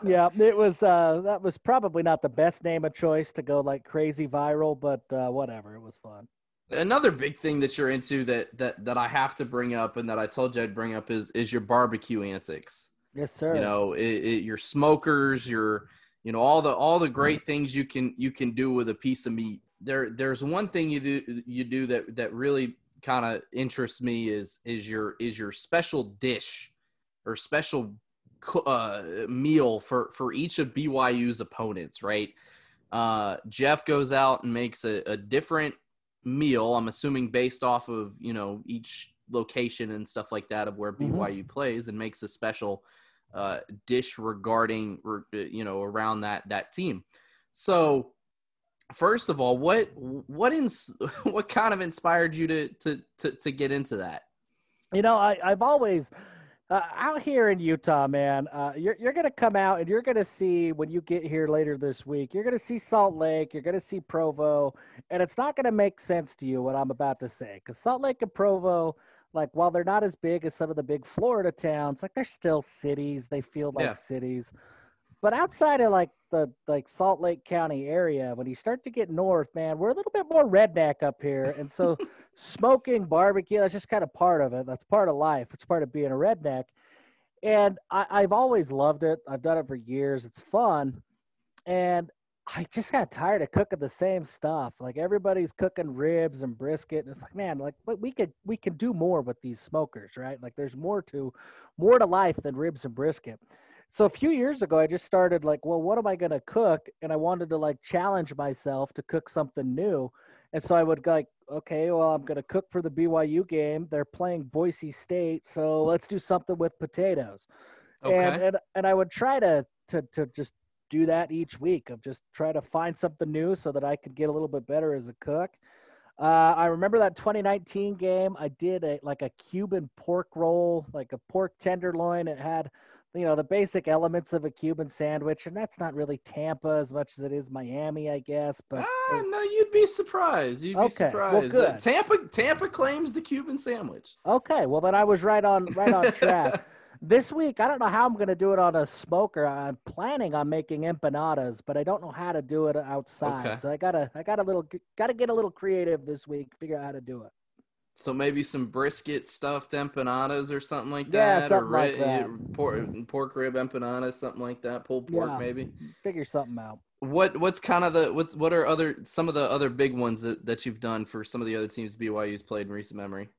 yeah, it was. Uh, that was probably not the best name of choice to go like crazy viral, but uh, whatever, it was fun. Another big thing that you're into that that that I have to bring up and that I told you I'd bring up is is your barbecue antics. Yes, sir. You know, it, it, your smokers, your you know all the all the great things you can you can do with a piece of meat there there's one thing you do you do that that really kind of interests me is is your is your special dish or special uh, meal for for each of BYU's opponents, right? Uh, Jeff goes out and makes a, a different meal. I'm assuming based off of you know each location and stuff like that of where BYU mm-hmm. plays, and makes a special uh, dish regarding you know around that that team. So first of all, what what ins [LAUGHS] what kind of inspired you to to to, to get into that? You know, I I've always uh, out here in Utah, man, uh, you're you're gonna come out and you're gonna see when you get here later this week. You're gonna see Salt Lake. You're gonna see Provo, and it's not gonna make sense to you what I'm about to say because Salt Lake and Provo, like while they're not as big as some of the big Florida towns, like they're still cities. They feel like yeah. cities. But outside of like the like Salt Lake County area, when you start to get north, man, we're a little bit more redneck up here, and so [LAUGHS] smoking barbecue that's just kind of part of it. That's part of life. It's part of being a redneck, and I, I've always loved it. I've done it for years. It's fun, and I just got tired of cooking the same stuff. Like everybody's cooking ribs and brisket, and it's like, man, like we could we can do more with these smokers, right? Like there's more to more to life than ribs and brisket. So a few years ago, I just started like, well, what am I going to cook? And I wanted to like challenge myself to cook something new. And so I would like, okay, well, I'm going to cook for the BYU game. They're playing Boise State, so let's do something with potatoes. Okay. And and, and I would try to to to just do that each week of just try to find something new so that I could get a little bit better as a cook. Uh, I remember that 2019 game. I did a like a Cuban pork roll, like a pork tenderloin. It had you know the basic elements of a Cuban sandwich, and that's not really Tampa as much as it is Miami, I guess. But ah, no, you'd be surprised. You'd be okay, surprised. Well, good. Tampa Tampa claims the Cuban sandwich. Okay, well then I was right on right on [LAUGHS] track. this week, I don't know how I'm going to do it on a smoker. I'm planning on making empanadas, but I don't know how to do it outside. Okay. So I gotta I got a little gotta get a little creative this week. Figure out how to do it. So maybe some brisket stuffed empanadas or something like that, yeah, something or like that. Pork, pork rib empanadas, something like that. Pulled pork, yeah, maybe. Figure something out. What what's kind of the what what are other some of the other big ones that, that you've done for some of the other teams BYU's played in recent memory?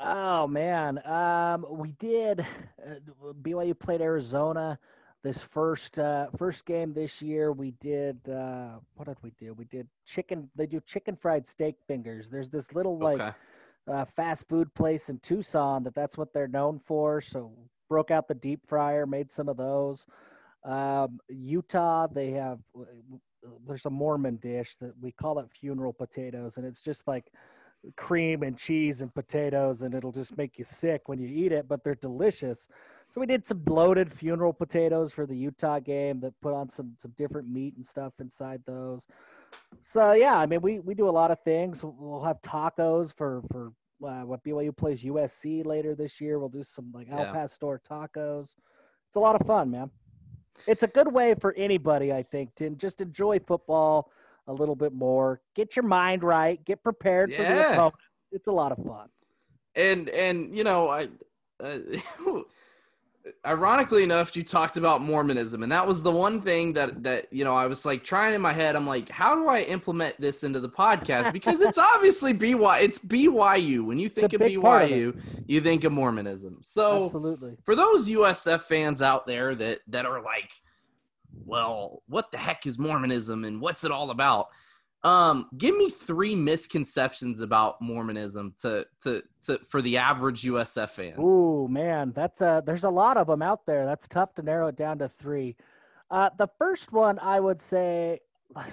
Oh man, um, we did. Uh, BYU played Arizona this first uh, first game this year. We did uh, what did we do? We did chicken. They do chicken fried steak fingers. There's this little like okay. uh, fast food place in Tucson that that's what they're known for. So broke out the deep fryer, made some of those. Um, Utah, they have there's a Mormon dish that we call it funeral potatoes, and it's just like cream and cheese and potatoes, and it'll just make you sick when you eat it, but they're delicious. So we did some bloated funeral potatoes for the Utah game that put on some some different meat and stuff inside those. So yeah, I mean we we do a lot of things. We'll have tacos for for uh, what BYU plays USC later this year. We'll do some like Al Pastor tacos. It's a lot of fun, man. It's a good way for anybody, I think, to just enjoy football a little bit more. Get your mind right. Get prepared yeah. for the opponent. It's a lot of fun. And and you know I. Uh, [LAUGHS] ironically enough, you talked about Mormonism, and that was the one thing that that you know I was like trying in my head. I'm like, how do I implement this into the podcast? Because it's [LAUGHS] obviously BY. It's BYU. When you think of BYU, you think of Mormonism. So absolutely for those USF fans out there that that are like, well, what the heck is Mormonism and what's it all about? Um, give me three misconceptions about Mormonism to to to for the average USF fan. Ooh, man, that's a there's a lot of them out there. That's tough to narrow it down to three. Uh, the first one I would say,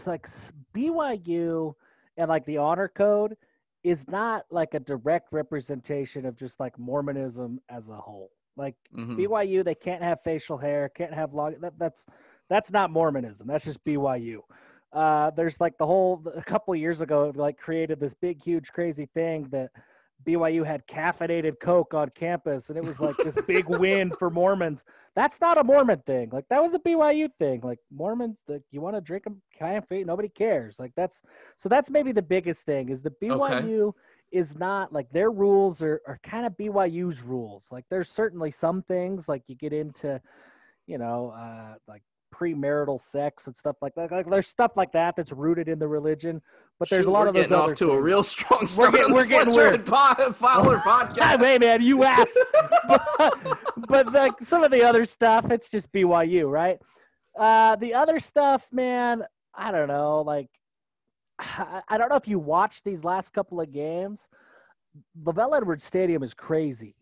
like BYU and like the honor code is not like a direct representation of just like Mormonism as a whole. Like mm-hmm. BYU, they can't have facial hair, can't have long. That, that's that's not Mormonism. That's just BYU uh, there's like the whole a couple years ago like created this big huge crazy thing that BYU had caffeinated Coke on campus, and it was like this big [LAUGHS] win for Mormons. That's not a Mormon thing. Like that was a BYU thing. Like Mormons, like you want to drink them caffeine, nobody cares. Like that's so that's maybe the biggest thing is the BYU okay. is not like their rules are are kind of BYU's rules. Like there's certainly some things like you get into, you know, uh, like premarital sex and stuff like that. Like there's stuff like that that's rooted in the religion, but there's Shoot, a lot we're of those off other to a real strong start. on the we're getting Fletcher weird. Po- Fowler [LAUGHS] podcast. hey man, you [LAUGHS] asked. but, but like some of the other stuff, it's just BYU, right? Uh, the other stuff, man, I don't know. Like, I, [SIGHS] I don't know if you watched these last couple of games. LaVell Edwards Stadium is crazy,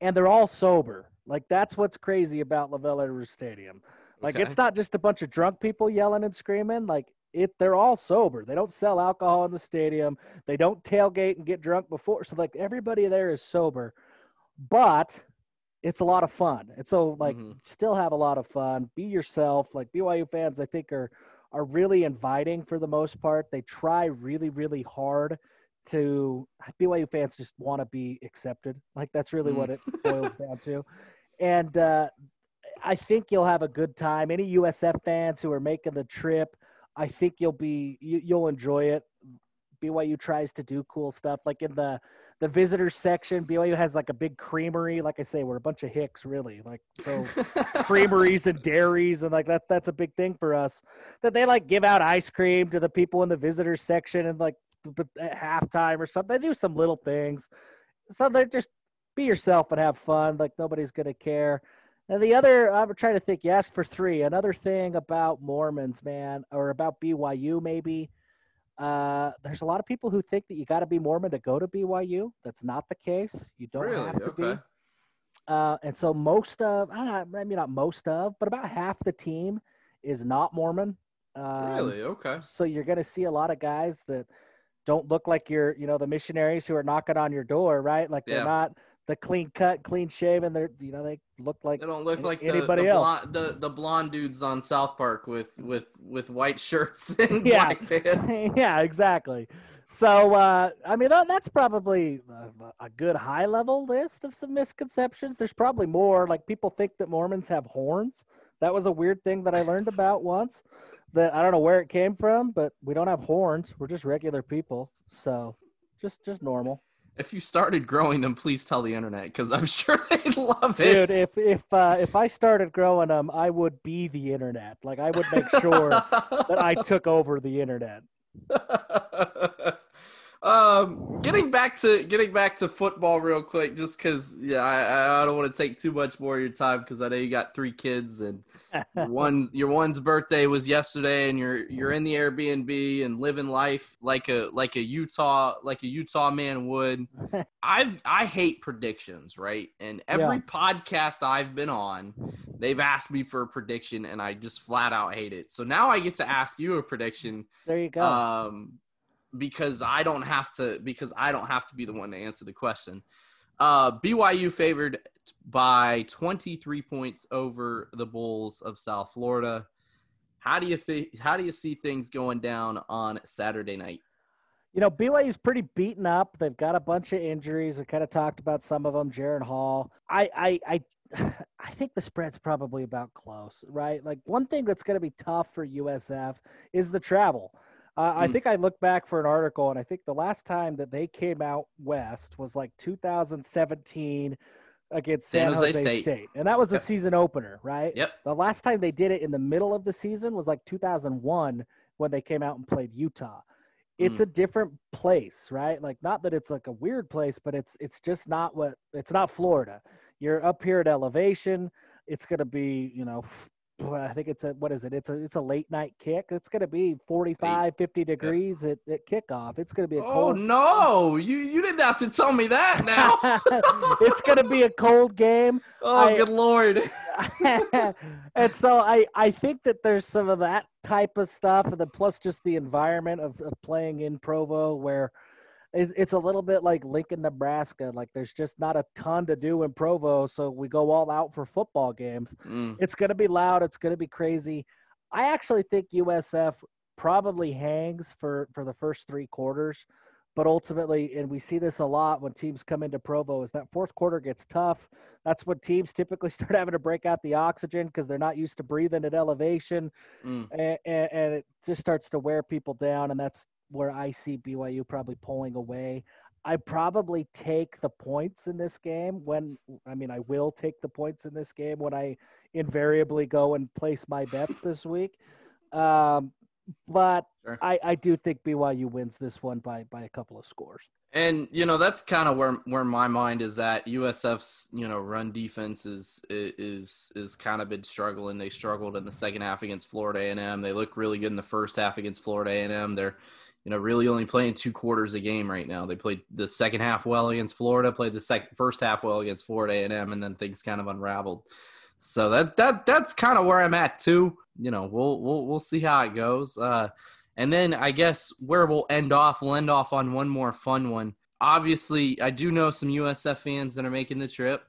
and they're all sober. Like that's what's crazy about LaVell Edwards Stadium. Like Okay. it's not just a bunch of drunk people yelling and screaming. Like it, they're all sober. They don't sell alcohol in the stadium. They don't tailgate and get drunk before. So like everybody there is sober, but it's a lot of fun. And so like Mhm. still have a lot of fun. Be yourself. Like BYU fans, I think are are really inviting for the most part. They try really really hard to BYU fans just want to be accepted. Like that's really what it boils [LAUGHS] down to. And uh, I think you'll have a good time. Any USF fans who are making the trip, I think you'll be you, you'll enjoy it. BYU tries to do cool stuff like in the the visitors section. BYU has like a big creamery. Like I say, we're a bunch of hicks, really. Like so [LAUGHS] creameries and dairies and like that that's a big thing for us that they like give out ice cream to the people in the visitors section and like at halftime or something they do some little things so they just be yourself and have fun like nobody's gonna care and the other i'm trying to think you asked for three another thing about mormons man or about byu maybe uh, there's a lot of people who think that you got to be mormon to go to byu that's not the case you don't really? have to be Okay. uh, and so most of, I don't know, maybe not most of, but about half the team is not Mormon. Um, Really? Okay. So you're going to see a lot of guys that don't look like you're, you know, the missionaries who are knocking on your door, right? Like they're not the clean cut, clean shaven. They're, you know, they look like They don't look any- like the, anybody the, else. blonde, the the blonde dudes on South Park with with with white shirts [LAUGHS] and Yeah. black pants. [LAUGHS] yeah, exactly. So, uh, I mean, that, that's probably a, a good high level list of some misconceptions. There's probably more. Like, people think that Mormons have horns. That was a weird thing that I learned about [LAUGHS] once. That I don't know where it came from, but we don't have horns. We're just regular people. So, just just normal. If you started growing them, please tell the internet because I'm [LAUGHS] sure they'd love it. Dude, if if uh, if I started growing them, I would be the internet. Like, I would make sure that I [LAUGHS] took over the internet. [LAUGHS] um, getting back to getting back to football real quick, just because yeah, I, I don't want to take too much more of your time because I know you got three kids and one your one's birthday was yesterday and you're you're in the Airbnb and living life like a like a Utah like a Utah man would. [LAUGHS] I've I hate predictions, right? And every podcast I've been on, they've asked me for a prediction and I just flat out hate it. So now I get to ask you a prediction There you go. um, because I don't have to because I don't have to be the one to answer the question. Uh, BYU favored by 23 points over the Bulls of South Florida. How do you think? How do you see things going down on Saturday night? You know, BYU's pretty beaten up. They've got a bunch of injuries. We kind of talked about some of them. Jaren Hall. I, I, I, [SIGHS] I think the spread's probably about close, right? Like one thing that's going to be tough for USF is the travel. Uh, I Mm. think I looked back for an article, and I think the last time that they came out west was like 2017 against San San, Jose Jose, State. State. and that was a season opener, right? Yep. The last time they did it in the middle of the season was like 2001 when they came out and played Utah. It's Mm. a different place, right? Like not that it's like a weird place, but it's it's just not what it's not Florida. You're up here at elevation. It's going to be, you know, I think it's a what is it? It's a it's a late night kick. It's going to be 45 50 degrees at, at kickoff. It's going to be a oh, cold. Oh no! You you didn't have to tell me that [LAUGHS] now. [LAUGHS] it's going to be a cold game. [LAUGHS] oh I- good lord! and so I, I think that there's some of that type of stuff, and then plus just the environment of, of playing in Provo, where it's a little bit like Lincoln, Nebraska. Like there's just not a ton to do in Provo, so we go all out for football games. Mm, It's going to be loud. It's going to be crazy. I actually think USF probably hangs for for the first three quarters, but ultimately, and we see this a lot when teams come into Provo, is that fourth quarter gets tough. That's when teams typically [LAUGHS] start having to break out the oxygen because they're not used to breathing at elevation, mm. and, and, and it just starts to wear people down. And that's where I see BYU probably pulling away. I probably take the points in this game when I mean I will take the points in this game when I invariably go and place my bets this [LAUGHS] week. Um, but sure. I, I do think BYU wins this one by by a couple of scores. And you know that's kind of where where my mind is at. USF's you know run defense is is is kind of been struggling. They struggled in the second half against Florida A&M. They look really good in the first half against Florida A&M. They're you know really only playing two quarters a game right now. They played the second half well against Florida, played the second first half well against Florida A&M, and then things kind of unraveled. So that that that's kind of where I'm at too. You know, we'll we'll we'll see how it goes. Uh, and then I guess where we'll end off, we'll end off on one more fun one. Obviously, I do know some USF fans that are making the trip,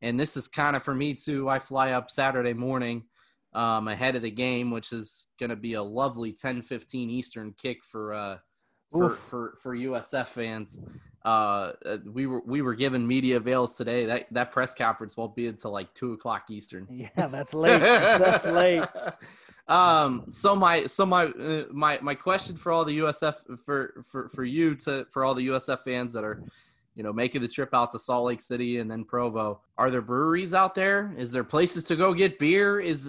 and this is kind of for me too. I fly up Saturday morning um, ahead of the game, which is going to be a lovely 10:15 Eastern kick for uh, for, for for USF fans. Uh, uh, we were we were given media veils today. That that press conference won't be until like two o'clock Eastern. [LAUGHS] Yeah, that's late. that's [LAUGHS] late. Um, so my so my uh, my my question for all the USF for for for you to for all the USF fans that are you know, making the trip out to Salt Lake City and then Provo. Are there breweries out there? Is there places to go get beer? Is,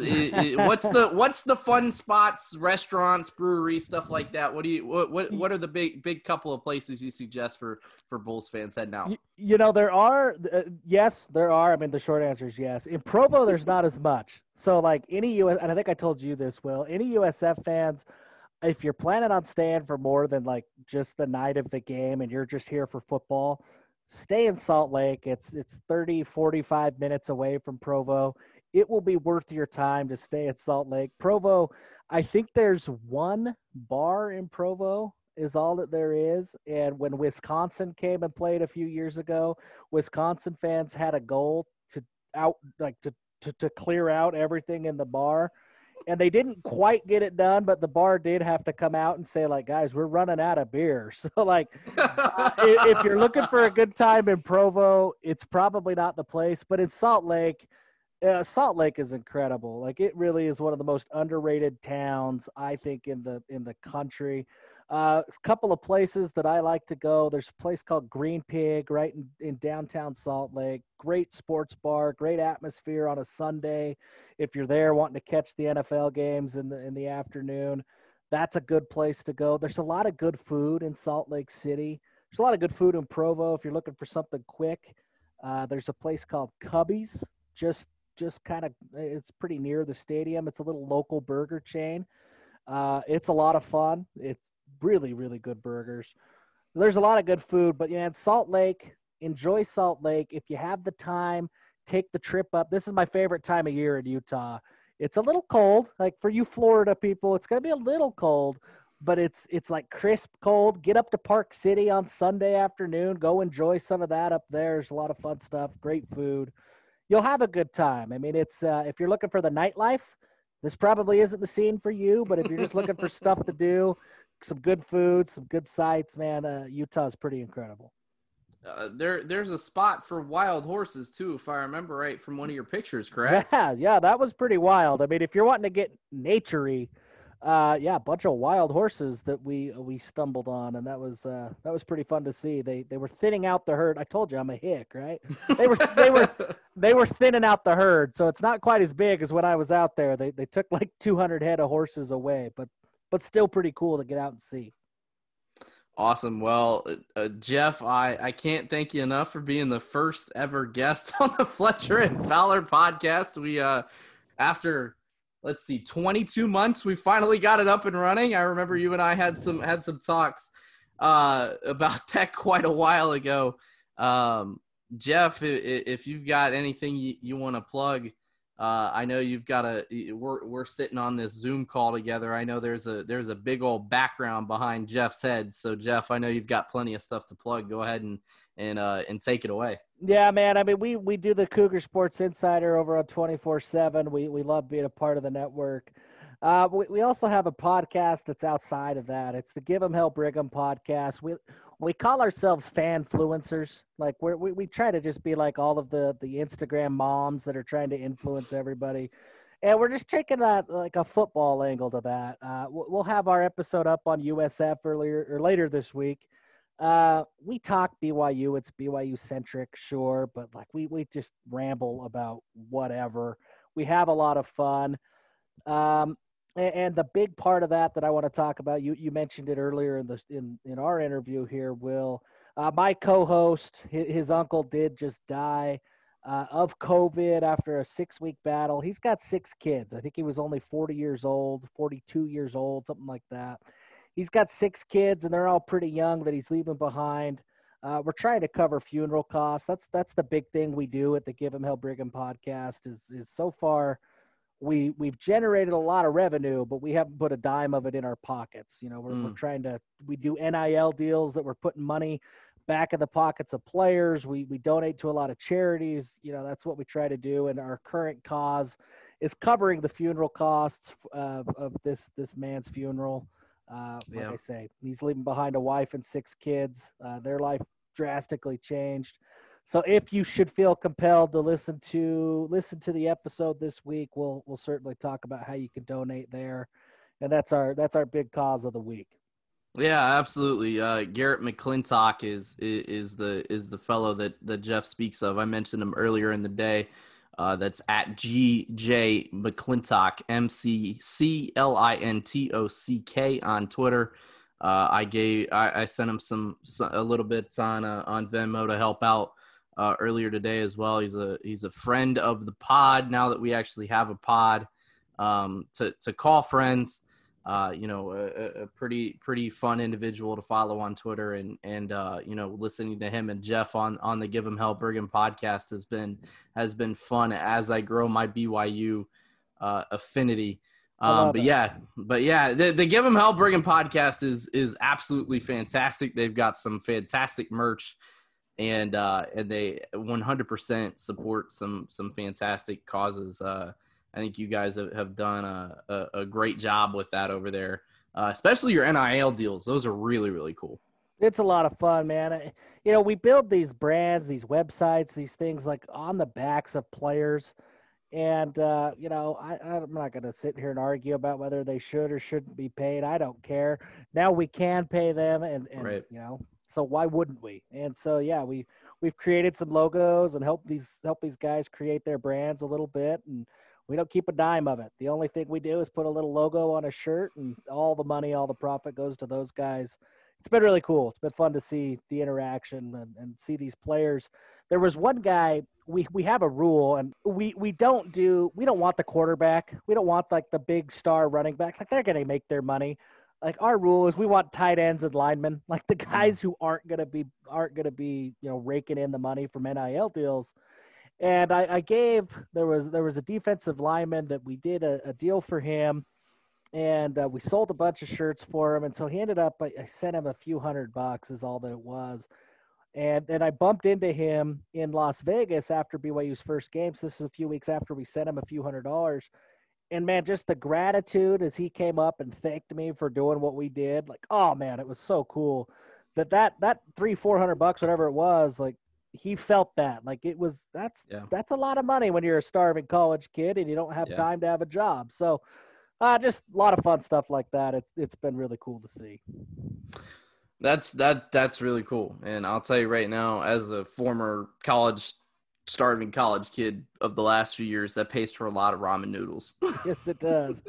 what's the [LAUGHS] what's the fun spots, restaurants, breweries, stuff like that? What do you what what, what are the big big couple of places you suggest for for Bulls fans heading out? You, you know, there are uh, yes, there are. I mean, the short answer is yes. In Provo, there's not as much. So like any US, and I think I told you this, Will. Any USF fans if you're planning on staying for more than like just the night of the game and you're just here for football, stay in Salt Lake. It's it's 30 45 minutes away from Provo. It will be worth your time to stay at Salt Lake. Provo, I think there's one bar in Provo is all that there is. And when Wisconsin came and played a few years ago, Wisconsin fans had a goal to out like to to, to clear out everything in the bar and they didn't quite get it done, but the bar did have to come out and say, like, guys, we're running out of beer. [LAUGHS] So, like, uh, if you're looking for a good time in Provo, it's probably not the place. But in Salt Lake, uh, Salt Lake is incredible. Like, it really is one of the most underrated towns I think in the in the country. Uh, a couple of places that I like to go. There's a place called Green Pig right in, in downtown Salt Lake. Great sports bar, great atmosphere on a Sunday. If you're there wanting to catch the NFL games in the in the afternoon, that's a good place to go. There's a lot of good food in Salt Lake City. There's a lot of good food in Provo if you're looking for something quick. Uh, there's a place called Cubby's, just just kind of it's pretty near the stadium. It's a little local burger chain. Uh, it's a lot of fun. It's really, really good burgers. There's a lot of good food, but yeah, Salt Lake, enjoy Salt Lake. If you have the time, take the trip up. This is my favorite time of year in Utah. It's a little cold, like for you Florida people, it's going to be a little cold, but it's it's like crisp cold. Get up to Park City on Sunday afternoon, go enjoy some of that up there. There's a lot of fun stuff, great food. You'll have a good time. I mean, it's uh, if you're looking for the nightlife, this probably isn't the scene for you, but if you're just looking for stuff to do, some good food, some good sights, man. Uh, Utah's pretty incredible. Uh, there, there's a spot for wild horses too, if I remember right from one of your pictures, correct? Yeah, yeah, that was pretty wild. I mean, if you're wanting to get naturey, uh, yeah, a bunch of wild horses that we we stumbled on, and that was uh, that was pretty fun to see. They they were thinning out the herd. I told you I'm a hick, right? They were they were [LAUGHS] they were thinning out the herd, so it's not quite as big as when I was out there. They they took like 200 head of horses away, but but still pretty cool to get out and see. Awesome. Well, uh, Jeff, I, I can't thank you enough for being the first ever guest [LAUGHS] on the Fletcher and Fowler podcast. We, uh, after let's see, 22 months, we finally got it up and running. I remember you and I had some had some talks uh, about [LAUGHS] that quite a while ago. Um, Jeff, if you've got anything you, you want to plug, uh, I know you've got a we're we're sitting on this Zoom call together. I know there's a there's a big old background behind Jeff's head. So Jeff, I know you've got plenty of stuff to plug. Go ahead and and uh, and take it away. Yeah, man. I mean, we we do the Cougar Sports Insider over on twenty four seven. We we love being a part of the network. Uh, we, we also have a podcast that's outside of that. It's the Give 'em Hell Brigham podcast. We we call ourselves fan influencers. Like we we we try to just be like all of the the Instagram moms that are trying to influence everybody, and we're just taking that like a football angle to that. Uh, we'll have our episode up on USF earlier or later this week. Uh, we talk BYU. It's BYU centric, sure, but like we we just ramble about whatever. We have a lot of fun. Um, and, the big part of that that I want to talk about, you you mentioned it earlier in the in in our interview here, Will. Uh, my co-host, his, his, uncle did just die uh, of COVID after a six-week battle. He's got six kids. I think he was only 40 years old, 42 years old, something like that he's got six kids and they're all pretty young that he's leaving behind. Uh, we're trying to cover funeral costs. That's that's the big thing we do at the Give 'em Hell Brigham podcast. Is is so far we we've generated a lot of revenue, but we haven't put a dime of it in our pockets. You know, we're, mm. we're trying to we do NIL deals that we're putting money back in the pockets of players. We we donate to a lot of charities. You know, that's what we try to do. And our current cause is covering the funeral costs of, of this this man's funeral. Uh, like yeah. I say, he's leaving behind a wife and six kids. Uh, their life drastically changed. So if you should feel compelled to listen to listen to the episode this week, we'll we'll certainly talk about how you can donate there, and that's our that's our big cause of the week. Yeah, absolutely. Uh, Garrett McClintock is, is the is the fellow that that Jeff speaks of. I mentioned him earlier in the day. Uh, that's at GJ McClintock, M C C L I N T O C K on Twitter. Uh, I gave I, I, sent him some, some a little bits on uh, on Venmo to help out uh, earlier today as well. He's a he's a friend of the pod now that we actually have a pod um, to to call friends uh, you know, a, a, pretty pretty fun individual to follow on Twitter, and and uh, you know, listening to him and Jeff on on the Give 'em Hell Brigham podcast has been has been fun as I grow my BYU uh, affinity. Um, but it. yeah, but yeah, the, the Give 'em Hell Brigham podcast is is absolutely fantastic. They've got some fantastic merch, and uh, and they 100% support some some fantastic causes. Uh, I think you guys have, have done a, a, a, great job with that over there, uh, especially your NIL deals. Those are really, really cool. It's a lot of fun, man. You know, we build these brands, these websites, these things like on the backs of players. And, uh, you know, I, I'm not going to sit here and argue about whether they should or shouldn't be paid. I don't care. Now we can pay them, and, and right. you know, so why wouldn't we? And so, yeah, we, we've created some logos and help these help these guys create their brands a little bit and we don't keep a dime of it. The only thing we do is put a little logo on a shirt, and all the money, all the profit goes to those guys. It's been really cool. It's been fun to see the interaction and, and see these players. There was one guy. We we have a rule, and we we don't do. We don't want the quarterback. We don't want like the big star running back. Like they're gonna make their money. Like our rule is we want tight ends and linemen, [LAUGHS] like the guys who aren't gonna be aren't gonna be you know raking in the money from NIL deals. And I, I, gave there was there was a defensive lineman that we did a, a deal for him, and uh, we sold a bunch of shirts for him, and so he ended up I, I, sent him a few hundred bucks is all that it was, and then I bumped into him in Las Vegas after BYU's first game. So this is a few weeks after we sent him a few hundred dollars, and man, just the gratitude as he came up and thanked me for doing what we did, like oh man, it was so cool that that that three four hundred bucks whatever it was like he felt that like it was that's yeah. that's a lot of money when you're a starving college kid and you don't have yeah. time to have a job so uh just a lot of fun stuff like that it's it's been really cool to see that's that that's really cool and i'll tell you right now as a former college starving college kid of the last few years that pays for a lot of ramen noodles [LAUGHS] yes it does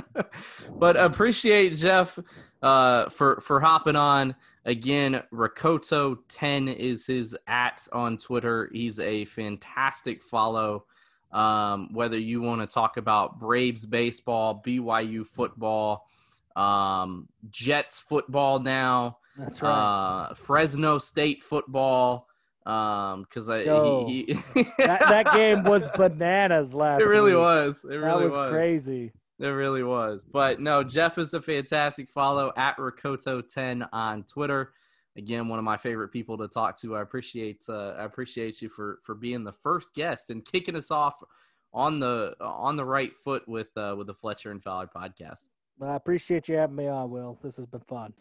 [LAUGHS] but appreciate jeff uh for for hopping on Again, Rakoto 10 is his at on Twitter. He's a fantastic follow. Um, whether you want to talk about Braves baseball, BYU football, um, Jets football now, That's right. uh, Fresno State football. Um, because I Yo, he, he that, that game [LAUGHS] was bananas last. It really week. was. It really was, was crazy. It really was. But no, Jeff is a fantastic follow at Rakoto10 on Twitter. Again, one of my favorite people to talk to. I appreciate uh, I appreciate you for for being the first guest and kicking us off on the on the right foot with uh, with the Fletcher and Fowler podcast. Well, I appreciate you having me on, Will. This has been fun.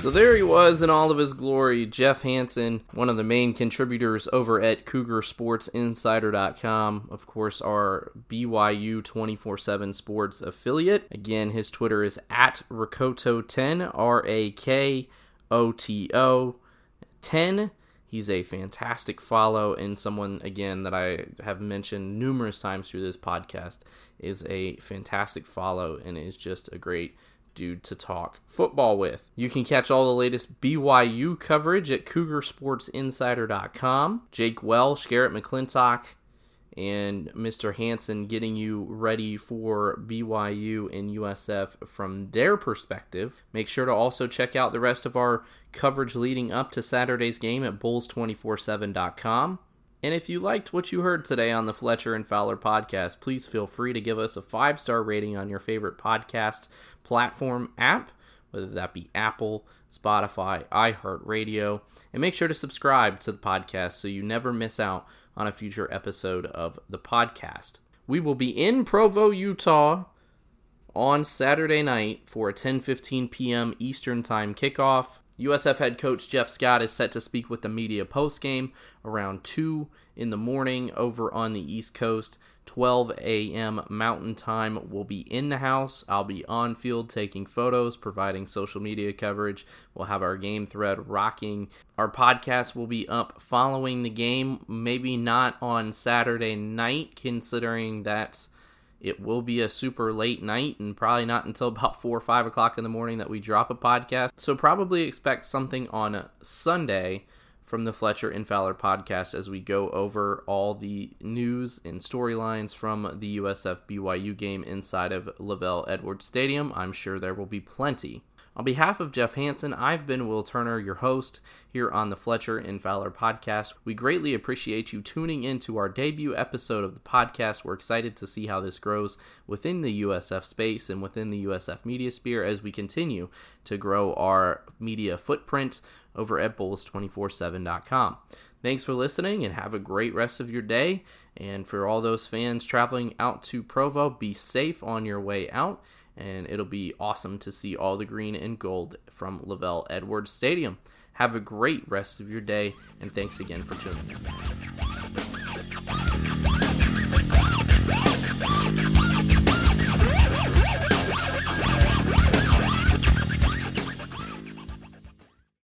So there he was in all of his glory, Jeff Hansen, one of the main contributors over at CougarSportsInsider.com. Of course, our BYU 24 7 sports affiliate. Again, his Twitter is at Rakoto10, R A K O T O 10. He's a fantastic follow and someone, again, that I have mentioned numerous times through this podcast is a fantastic follow and is just a great dude to talk football with. You can catch all the latest BYU coverage at CougarSportsInsider.com. Jake Welsh, Garrett McClintock, and Mr. Hansen getting you ready for BYU and USF from their perspective. Make sure to also check out the rest of our coverage leading up to Saturday's game at Bulls247.com. And if you liked what you heard today on the Fletcher and Fowler podcast, please feel free to give us a five star rating on your favorite podcast platform app, whether that be Apple, Spotify, iHeartRadio, and make sure to subscribe to the podcast so you never miss out on a future episode of the podcast. We will be in Provo, Utah on Saturday night for a 10:15 p.m. Eastern Time kickoff. USF head coach Jeff Scott is set to speak with the media post-game around 2 in the morning over on the East Coast. 12 a.m. Mountain Time will be in the house. I'll be on field taking photos, providing social media coverage. We'll have our game thread rocking. Our podcast will be up following the game, maybe not on Saturday night, considering that it will be a super late night and probably not until [LAUGHS] about 4 or 5 o'clock in the morning that we drop a podcast. So, probably expect something on Sunday from the Fletcher and Fowler podcast as we go over all the news and storylines from the USF BYU game inside of LaVell Edwards Stadium. I'm sure there will be plenty. On behalf of Jeff Hansen, I've been Will Turner, your host here on the Fletcher and Fowler podcast. We greatly appreciate you tuning in to our debut episode of the podcast. We're excited to see how this grows within the USF space and within the USF media sphere as we continue to grow our media footprint over at Bulls247.com. Thanks for listening and have a great rest of your day. And for all those fans traveling out to Provo, be safe on your way out and it'll be awesome to see all the green and gold from LaVell Edwards Stadium. Have a great rest of your day, and thanks again for tuning in.